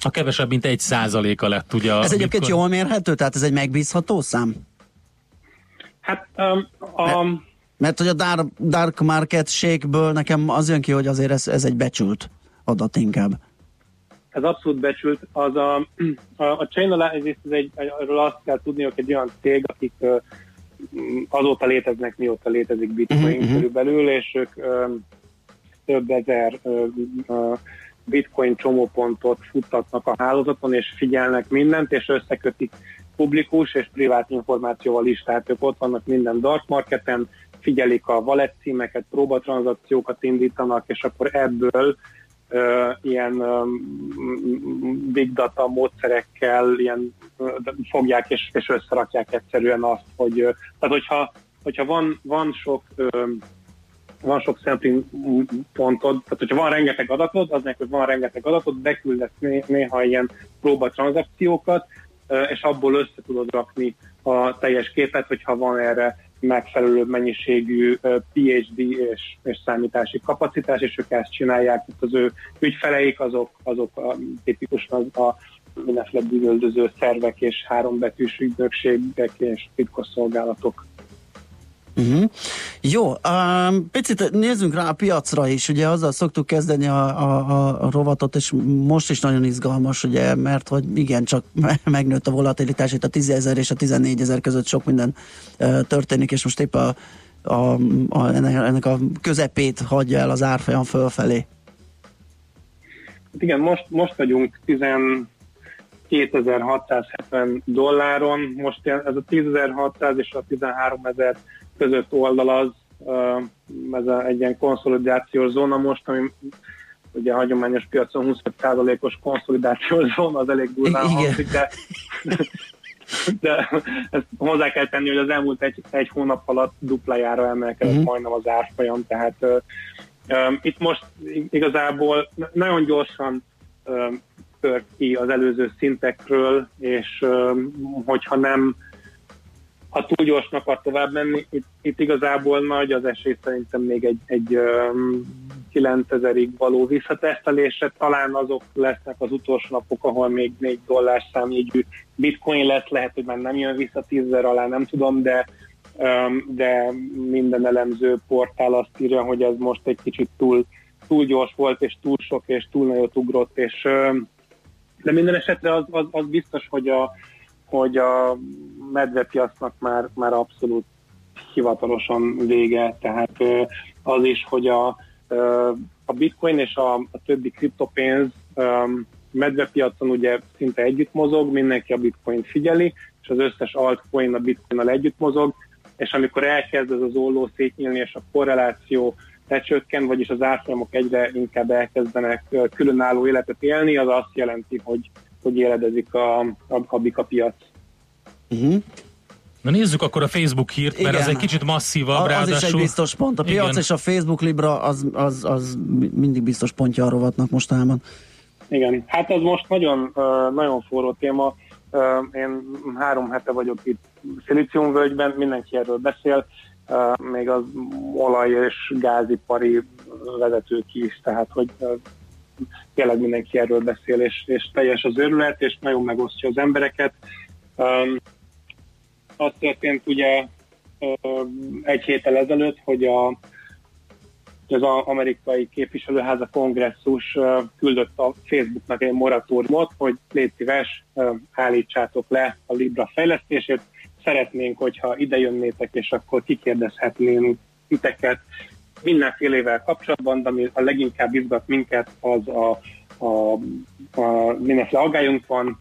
a kevesebb, mint egy százaléka lett ugye Ez egyébként bitcoin- jól mérhető? Tehát ez egy megbízható szám? Hát um, a... Mert hogy a dark, dark market shake-ből nekem az jön ki, hogy azért ez, ez egy becsült adat inkább. ez abszolút becsült, az a, a, a Chainalysis, ez egy, erről azt kell tudni, hogy egy olyan cég, akik m, azóta léteznek, mióta létezik Bitcoin mhm. körülbelül, és ők ö, több ezer ö, ö, Bitcoin csomópontot futtatnak a hálózaton, és figyelnek mindent, és összekötik publikus és privát információval is, tehát ők ott vannak minden dark marketen, figyelik a wallet címeket, próbatranzakciókat indítanak, és akkor ebből ilyen big data módszerekkel ilyen, fogják és, és összerakják egyszerűen azt, hogy tehát hogyha, hogyha van, van sok van sok sampling pontod, tehát hogyha van rengeteg adatod, az neked van rengeteg adatod, beküldesz né- néha ilyen próba tranzakciókat, és abból össze tudod rakni a teljes képet, hogyha van erre megfelelő mennyiségű PhD és, és számítási kapacitás, és ők ezt csinálják, itt az ő ügyfeleik, azok, azok a, tipikusan az a mindenféle bűnöldöző szervek és hárombetűs ügynökségek és titkosszolgálatok. Uh-huh. Jó, um, picit nézzünk rá a piacra is, ugye azzal szoktuk kezdeni a, a, a rovatot, és most is nagyon izgalmas, ugye, mert hogy igen, csak megnőtt a volatilitás, itt a 10 ezer és a 14 ezer között sok minden uh, történik, és most épp a, a, a, ennek, a közepét hagyja el az árfolyam fölfelé. Hát igen, most, most vagyunk 12.670 dolláron, most ez a 10.600 és a 13.000 között oldal az, ez a, egy ilyen konszolidációs zóna. Most, ami ugye a hagyományos piacon 25%-os konszolidációs zóna, az elég durván hangzik, de, de ezt hozzá kell tenni, hogy az elmúlt egy, egy hónap alatt duplájára emelkedett Mhm. majdnem az árfolyam, tehát ö, ö, itt most igazából nagyon gyorsan ö, tört ki az előző szintekről, és hogyha nem ha túl gyorsan akar tovább menni, itt, itt igazából nagy az esély szerintem még egy, egy um, 9000-ig való visszatesztelésre. Talán azok lesznek az utolsó napok, ahol még 4 dollár számjegyű bitcoin lesz, lehet, hogy már nem jön vissza 10 000 alá, nem tudom, de de minden elemző portál azt írja, hogy ez most egy kicsit túl, túl gyors volt, és túl sok, és túl nagyot ugrott, és de minden esetre az, az, az biztos, hogy a, hogy a medvepiacnak már, már abszolút hivatalosan vége, tehát az is, hogy a, a bitcoin és a, a többi kriptopénz medvepiacon ugye szinte együtt mozog, mindenki a bitcoin figyeli, és az összes altcoin a bitcoinnal együtt mozog, és amikor elkezd ez az olló szétnyílni, és a korreláció lecsökken, vagyis az árfolyamok egyre inkább elkezdenek különálló életet élni, az azt jelenti, hogy, hogy éledezik a, a, a bika piac. Uh-huh. Na nézzük akkor a Facebook hírt, mert Igen. az egy kicsit masszívabb, Az ráadásul. is egy biztos pont. A piac Igen. és a Facebook Libra az, az, az mindig biztos pontja a rovatnak mostanában. Igen, hát ez most nagyon, nagyon forró téma. Én három hete vagyok itt Szilíciumvölgyben, mindenki erről beszél, még az olaj- és gázipari vezetők is, tehát hogy tényleg mindenki erről beszél, és, és teljes az őrület, és nagyon megosztja az embereket. Ö, Az történt ugye ö, egy héttel ezelőtt, hogy a az amerikai képviselőház, a kongresszus küldött a Facebooknak egy moratóriumot, hogy légy szíves, állítsátok le a Libra fejlesztését. Szeretnénk, hogyha ide jönnétek, és akkor kikérdezhetnénk titeket mindenfélevel kapcsolatban, de ami a leginkább izgat minket, az a, a, a mindenféle aggályunk van,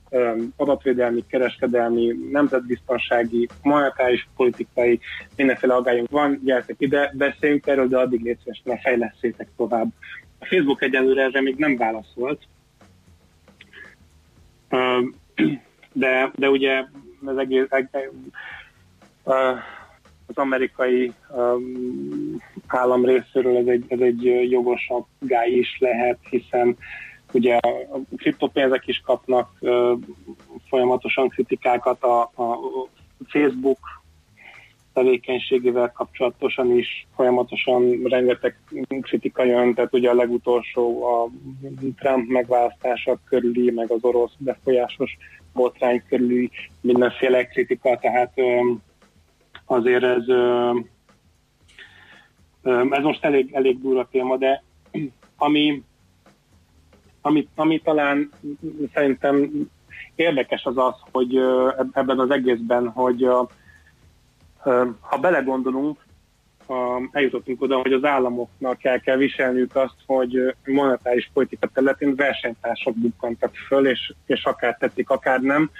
adatvédelmi, kereskedelmi, nemzetbiztonsági, monetáris, politikai, mindenféle aggályunk van, gyertek ide, beszéljünk erről, de addig légy szíves, ne fejleszétek tovább. A Facebook egyelőre erre még nem válaszolt, de, de ugye az egész, az amerikai állam részéről ez egy, ez egy jogosabb gály is lehet, hiszen ugye a kriptopénzek is kapnak folyamatosan kritikákat, a, a Facebook tevékenységével kapcsolatosan is folyamatosan rengeteg kritika jön, tehát ugye a legutolsó a Trump megválasztása körüli, meg az orosz befolyásos botrány körüli mindenféle kritika, tehát azért ez, ez most elég, elég durva téma, de ami, ami, ami talán szerintem érdekes az az, hogy ebben az egészben, hogy ö, ha belegondolunk, eljutottunk oda, hogy az államoknak el kell viselniük azt, hogy monetáris politika területén versenytársak bukkantak föl, és, és akár tették, akár nem,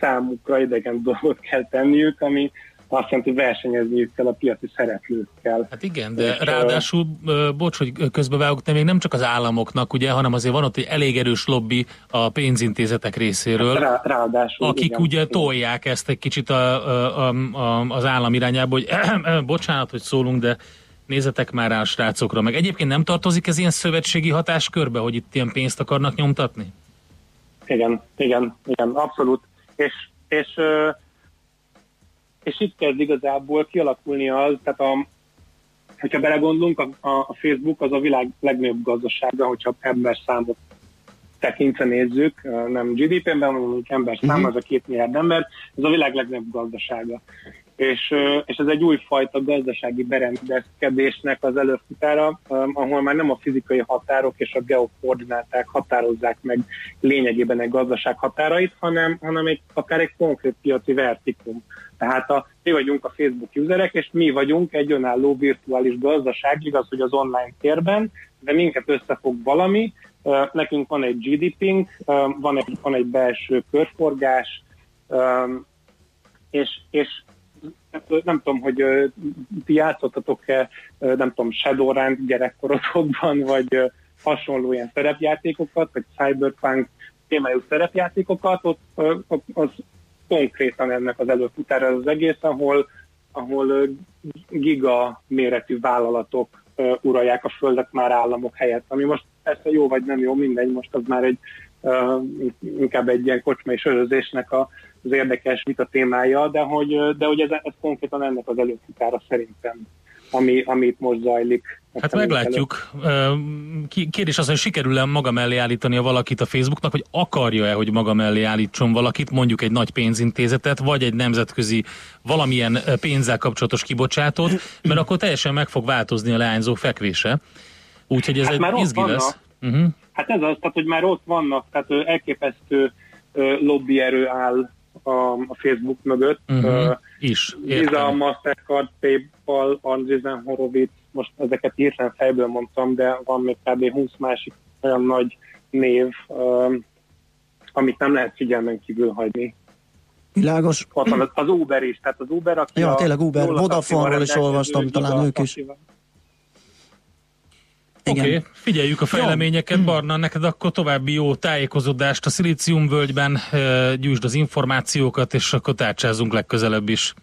számukra idegen dolgot kell tenniük, ami azt jelenti, hogy versenyezniük kell a piaci szereplőkkel. Hát igen, de És, ráadásul, bocs, hogy közbevágok, de még nem csak az államoknak, ugye, hanem azért van ott egy elég erős lobby a pénzintézetek részéről, Rá, ráadásul. akik igen, ugye tolják ezt egy kicsit a, a, a, az állam irányába, hogy bocsánat, hogy szólunk, de nézzetek már rá a srácokra. Meg egyébként nem tartozik ez ilyen szövetségi hatáskörbe, hogy itt ilyen pénzt akarnak nyomtatni? Igen, igen, igen, abszolút. És, és, és itt kezd igazából kialakulni az, tehát a, hogyha belegondolunk, a, a Facebook az a világ legnagyobb gazdasága, hogyha ember számot tekintve nézzük, nem GDP-ben, hanem ember szám, az a két milliárd ember, ez a világ legnagyobb gazdasága. És, és ez egy újfajta gazdasági berendezkedésnek az előfutára, ahol már nem a fizikai határok és a geokoordináták határozzák meg lényegében egy gazdaság határait, hanem, hanem egy, akár egy konkrét piaci vertikum. Tehát a, mi vagyunk a Facebook userek, és mi vagyunk egy önálló virtuális gazdaság, igaz, hogy az online térben, de minket összefog valami, nekünk van egy GDP-nk, van egy, van egy belső körforgás, és, és nem tudom, hogy ti játszottatok-e, nem tudom, Shadowrun gyerekkorotokban, vagy hasonló ilyen szerepjátékokat, vagy Cyberpunk témájú szerepjátékokat, ott az konkrétan ennek az előfutára az egész, ahol, ahol giga méretű vállalatok uralják a földet már államok helyett, ami most persze jó vagy nem jó, mindegy, most az már egy inkább egy ilyen kocsmai sörözésnek a, az érdekes vita témája, de hogy, de hogy ez, ez konkrétan ennek az előfutára szerintem, ami, amit most zajlik. Hát meglátjuk. Kérdés az, hogy sikerül-e maga mellé állítani valakit a Facebooknak, hogy akarja-e, hogy maga mellé állítson valakit, mondjuk egy nagy pénzintézetet, vagy egy nemzetközi valamilyen pénzzel kapcsolatos kibocsátót, mert akkor teljesen meg fog változni a leányzó fekvése. Úgyhogy ez Hát egy izgi lesz. Uh-huh. Hát ez az, tehát hogy már ott vannak, tehát elképesztő lobbyerő áll a, a Facebook mögött. Uh-huh. Ö, Is. Visa. Mastercard, Paypal, Andreessen Horowitz, most ezeket hirtelen fejből mondtam, de van még kb. 20 másik olyan nagy név, ö, amit nem lehet figyelmen kívül hagyni. Világos. Ott van az, az Uber is, tehát az Uber, aki Ja, a tényleg Uber, Vodafone-ról is olvastam, talán ők is. taxival. Oké, okay, figyeljük a fejleményeket, Barna, neked akkor további jó tájékozódást a Szilíciumvölgyben, gyűjtsd az információkat, és akkor tárcsázunk legközelebb is.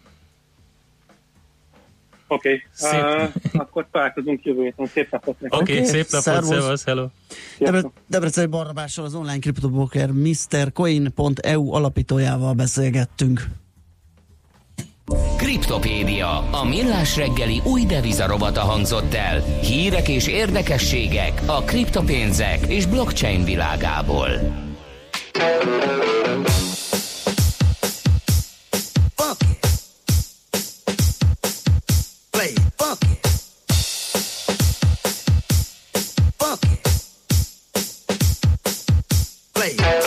Oké, Szép. okay. uh, akkor találkozunk jövő héten. Szép napot nektek. Oké, okay, Oké, szép napot, szervusz. szevasz, hello. Debre- Debreceni Barnabással az online kriptobroker MrCoin.eu alapítójával beszélgettünk. Kriptopédia, a millás reggeli új devizarobata hangzott el. Hírek és érdekességek a kriptopénzek és blockchain világából. Play it funky. Funky. Play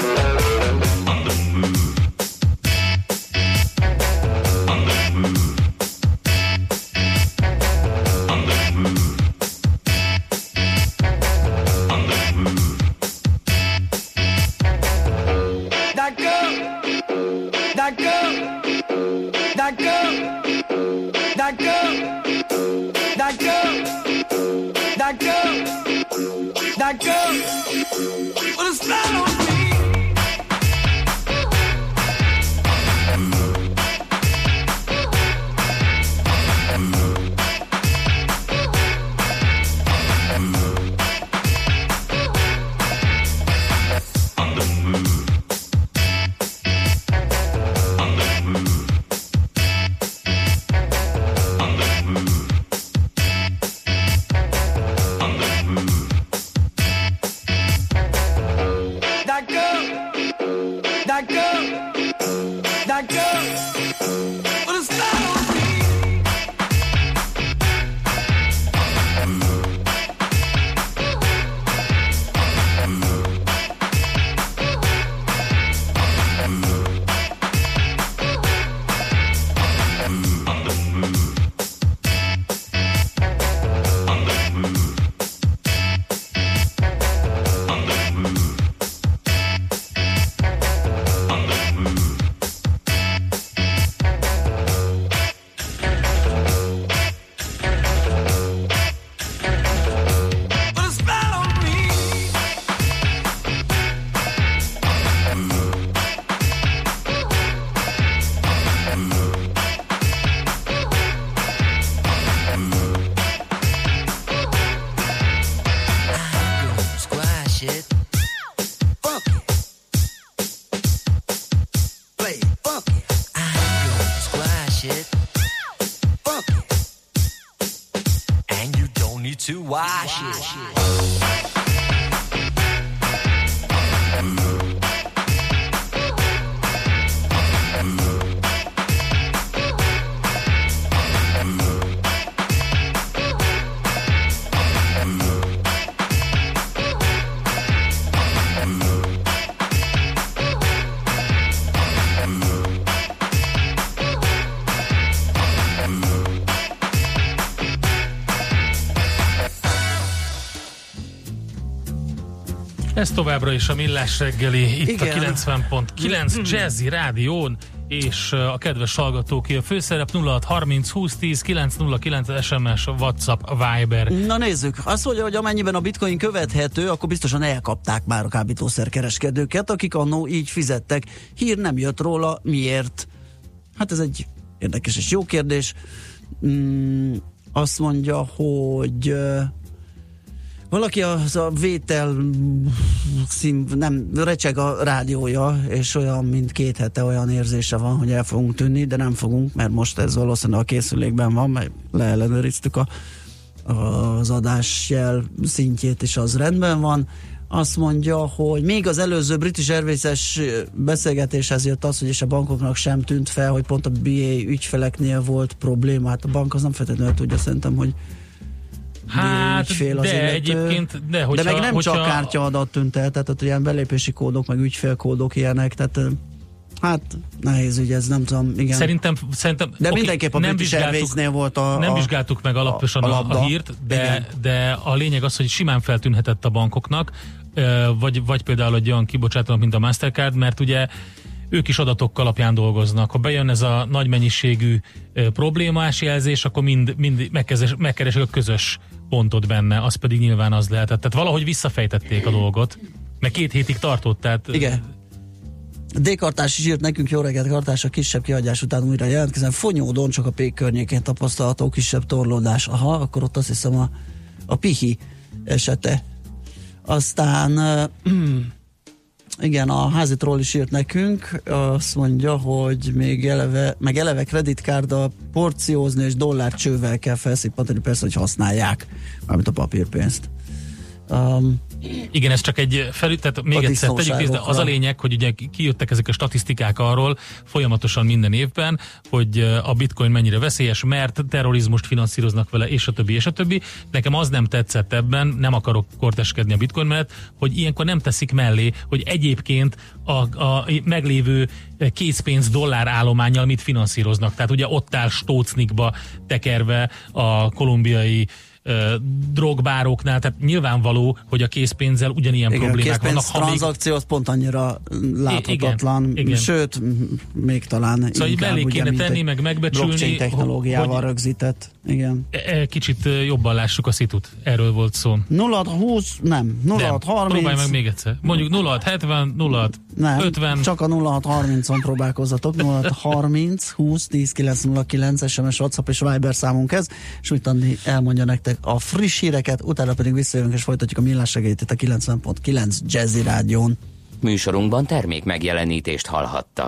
Ez továbbra is a Millás reggeli, itt Igen. a 90.9 Jazzy Rádión, és a kedves hallgatóké a főszerep 06 30 20 10 909 SMS, WhatsApp, Viber. Na nézzük, azt mondja, hogy amennyiben a bitcoin követhető, akkor biztosan elkapták már a kábítószerkereskedőket, akik annó így fizettek. Hír nem jött róla, miért? Hát ez egy érdekes és jó kérdés. Mm, azt mondja, hogy Valaki az a vétel szín, nem, recseg a rádiója, és olyan, mint két hete olyan érzése van, hogy el fogunk tűnni, de nem fogunk, mert most ez valószínűleg a készülékben van, mert leellenőriztük a, az adásjel szintjét, és az rendben van. Azt mondja, hogy még az előző British Airways-es beszélgetéshez jött az, hogy és a bankoknak sem tűnt fel, hogy pont a BA ügyfeleknél volt probléma. Hát a bank az nem feltétlenül tudja szerintem, hogy Hát, ügyfél az de illető. egyébként, de hogyha, de meg nem hogyha, csak kártyaadat tűnt el, tehát ilyen belépési kódok, meg ügyfélkódok ilyenek, tehát hát nehéz ügy ez, nem tudom, igen. Szerintem, szerintem De oké, mindenképp a British Airways-nél volt a- Nem a- vizsgáltuk meg alaposan a- a, a a, labda. a hírt, de, Igen. de a lényeg az, hogy simán feltűnhetett a bankoknak, vagy, vagy például egy olyan kibocsátónak, mint a Mastercard, mert ugye ők is adatok alapján dolgoznak. Ha bejön ez a nagy mennyiségű problémás jelzés, akkor mind, mind megkeres, megkeresik a közös pontot benne, az pedig nyilván az lehetett. Tehát valahogy visszafejtették a dolgot, mert két hétig tartott, tehát Igen. D-kartás is írt nekünk, jó reggelt, kartás, a kisebb kiadás után újra jelentkezem. Fonyódon csak a pék környékén tapasztalható kisebb torlódás. Aha, akkor ott azt hiszem a, a pihi esete. Aztán uh, igen, a házitról is írt nekünk, azt mondja, hogy még eleve, meg eleve kreditkárda porciózni és dollárcsővel kell felszippantani, persze, hogy használják, mármint a papírpénzt. Um, Igen, ez csak egy felüt, tehát még A egyszer tegyük nézd, az a lényeg, hogy ugye kijöttek ezek a statisztikák arról folyamatosan minden évben, hogy a bitcoin mennyire veszélyes, mert terrorizmust finanszíroznak vele, és a többi, és a többi. Nekem az nem tetszett ebben, nem akarok korteskedni a bitcoin mellett, hogy ilyenkor nem teszik mellé, hogy egyébként a, a meglévő készpénz dollár állományjal mit finanszíroznak. Tehát ugye ott áll Stócnikba tekerve a kolumbiai ö, drogbároknál, tehát nyilvánvaló, hogy a készpénzzel ugyanilyen Igen, problémák vannak. készpénz Ha még tranzakció az pont annyira láthatatlan, igen, igen. sőt, még talán Szóval inkább ugye, kéne mint tenni, meg megbecsülni, blockchain technológiával hogy- rögzített. Igen. e- kicsit ö, jobban lássuk a szitut. Erről volt szó. 0620, nem, 0630. Próbálj meg még egyszer. Mondjuk 0670, 06 Nem, 50. csak a 0630-on próbálkozzatok. 0630 20 10 909 SMS, WhatsApp és Viber számunk ez, és úgy Andi elmondja nektek a friss híreket, utána pedig visszajövünk és folytatjuk a millás segélyt itt a 90.9 Jazzy Rádión. Műsorunkban termék megjelenítést hallhattak.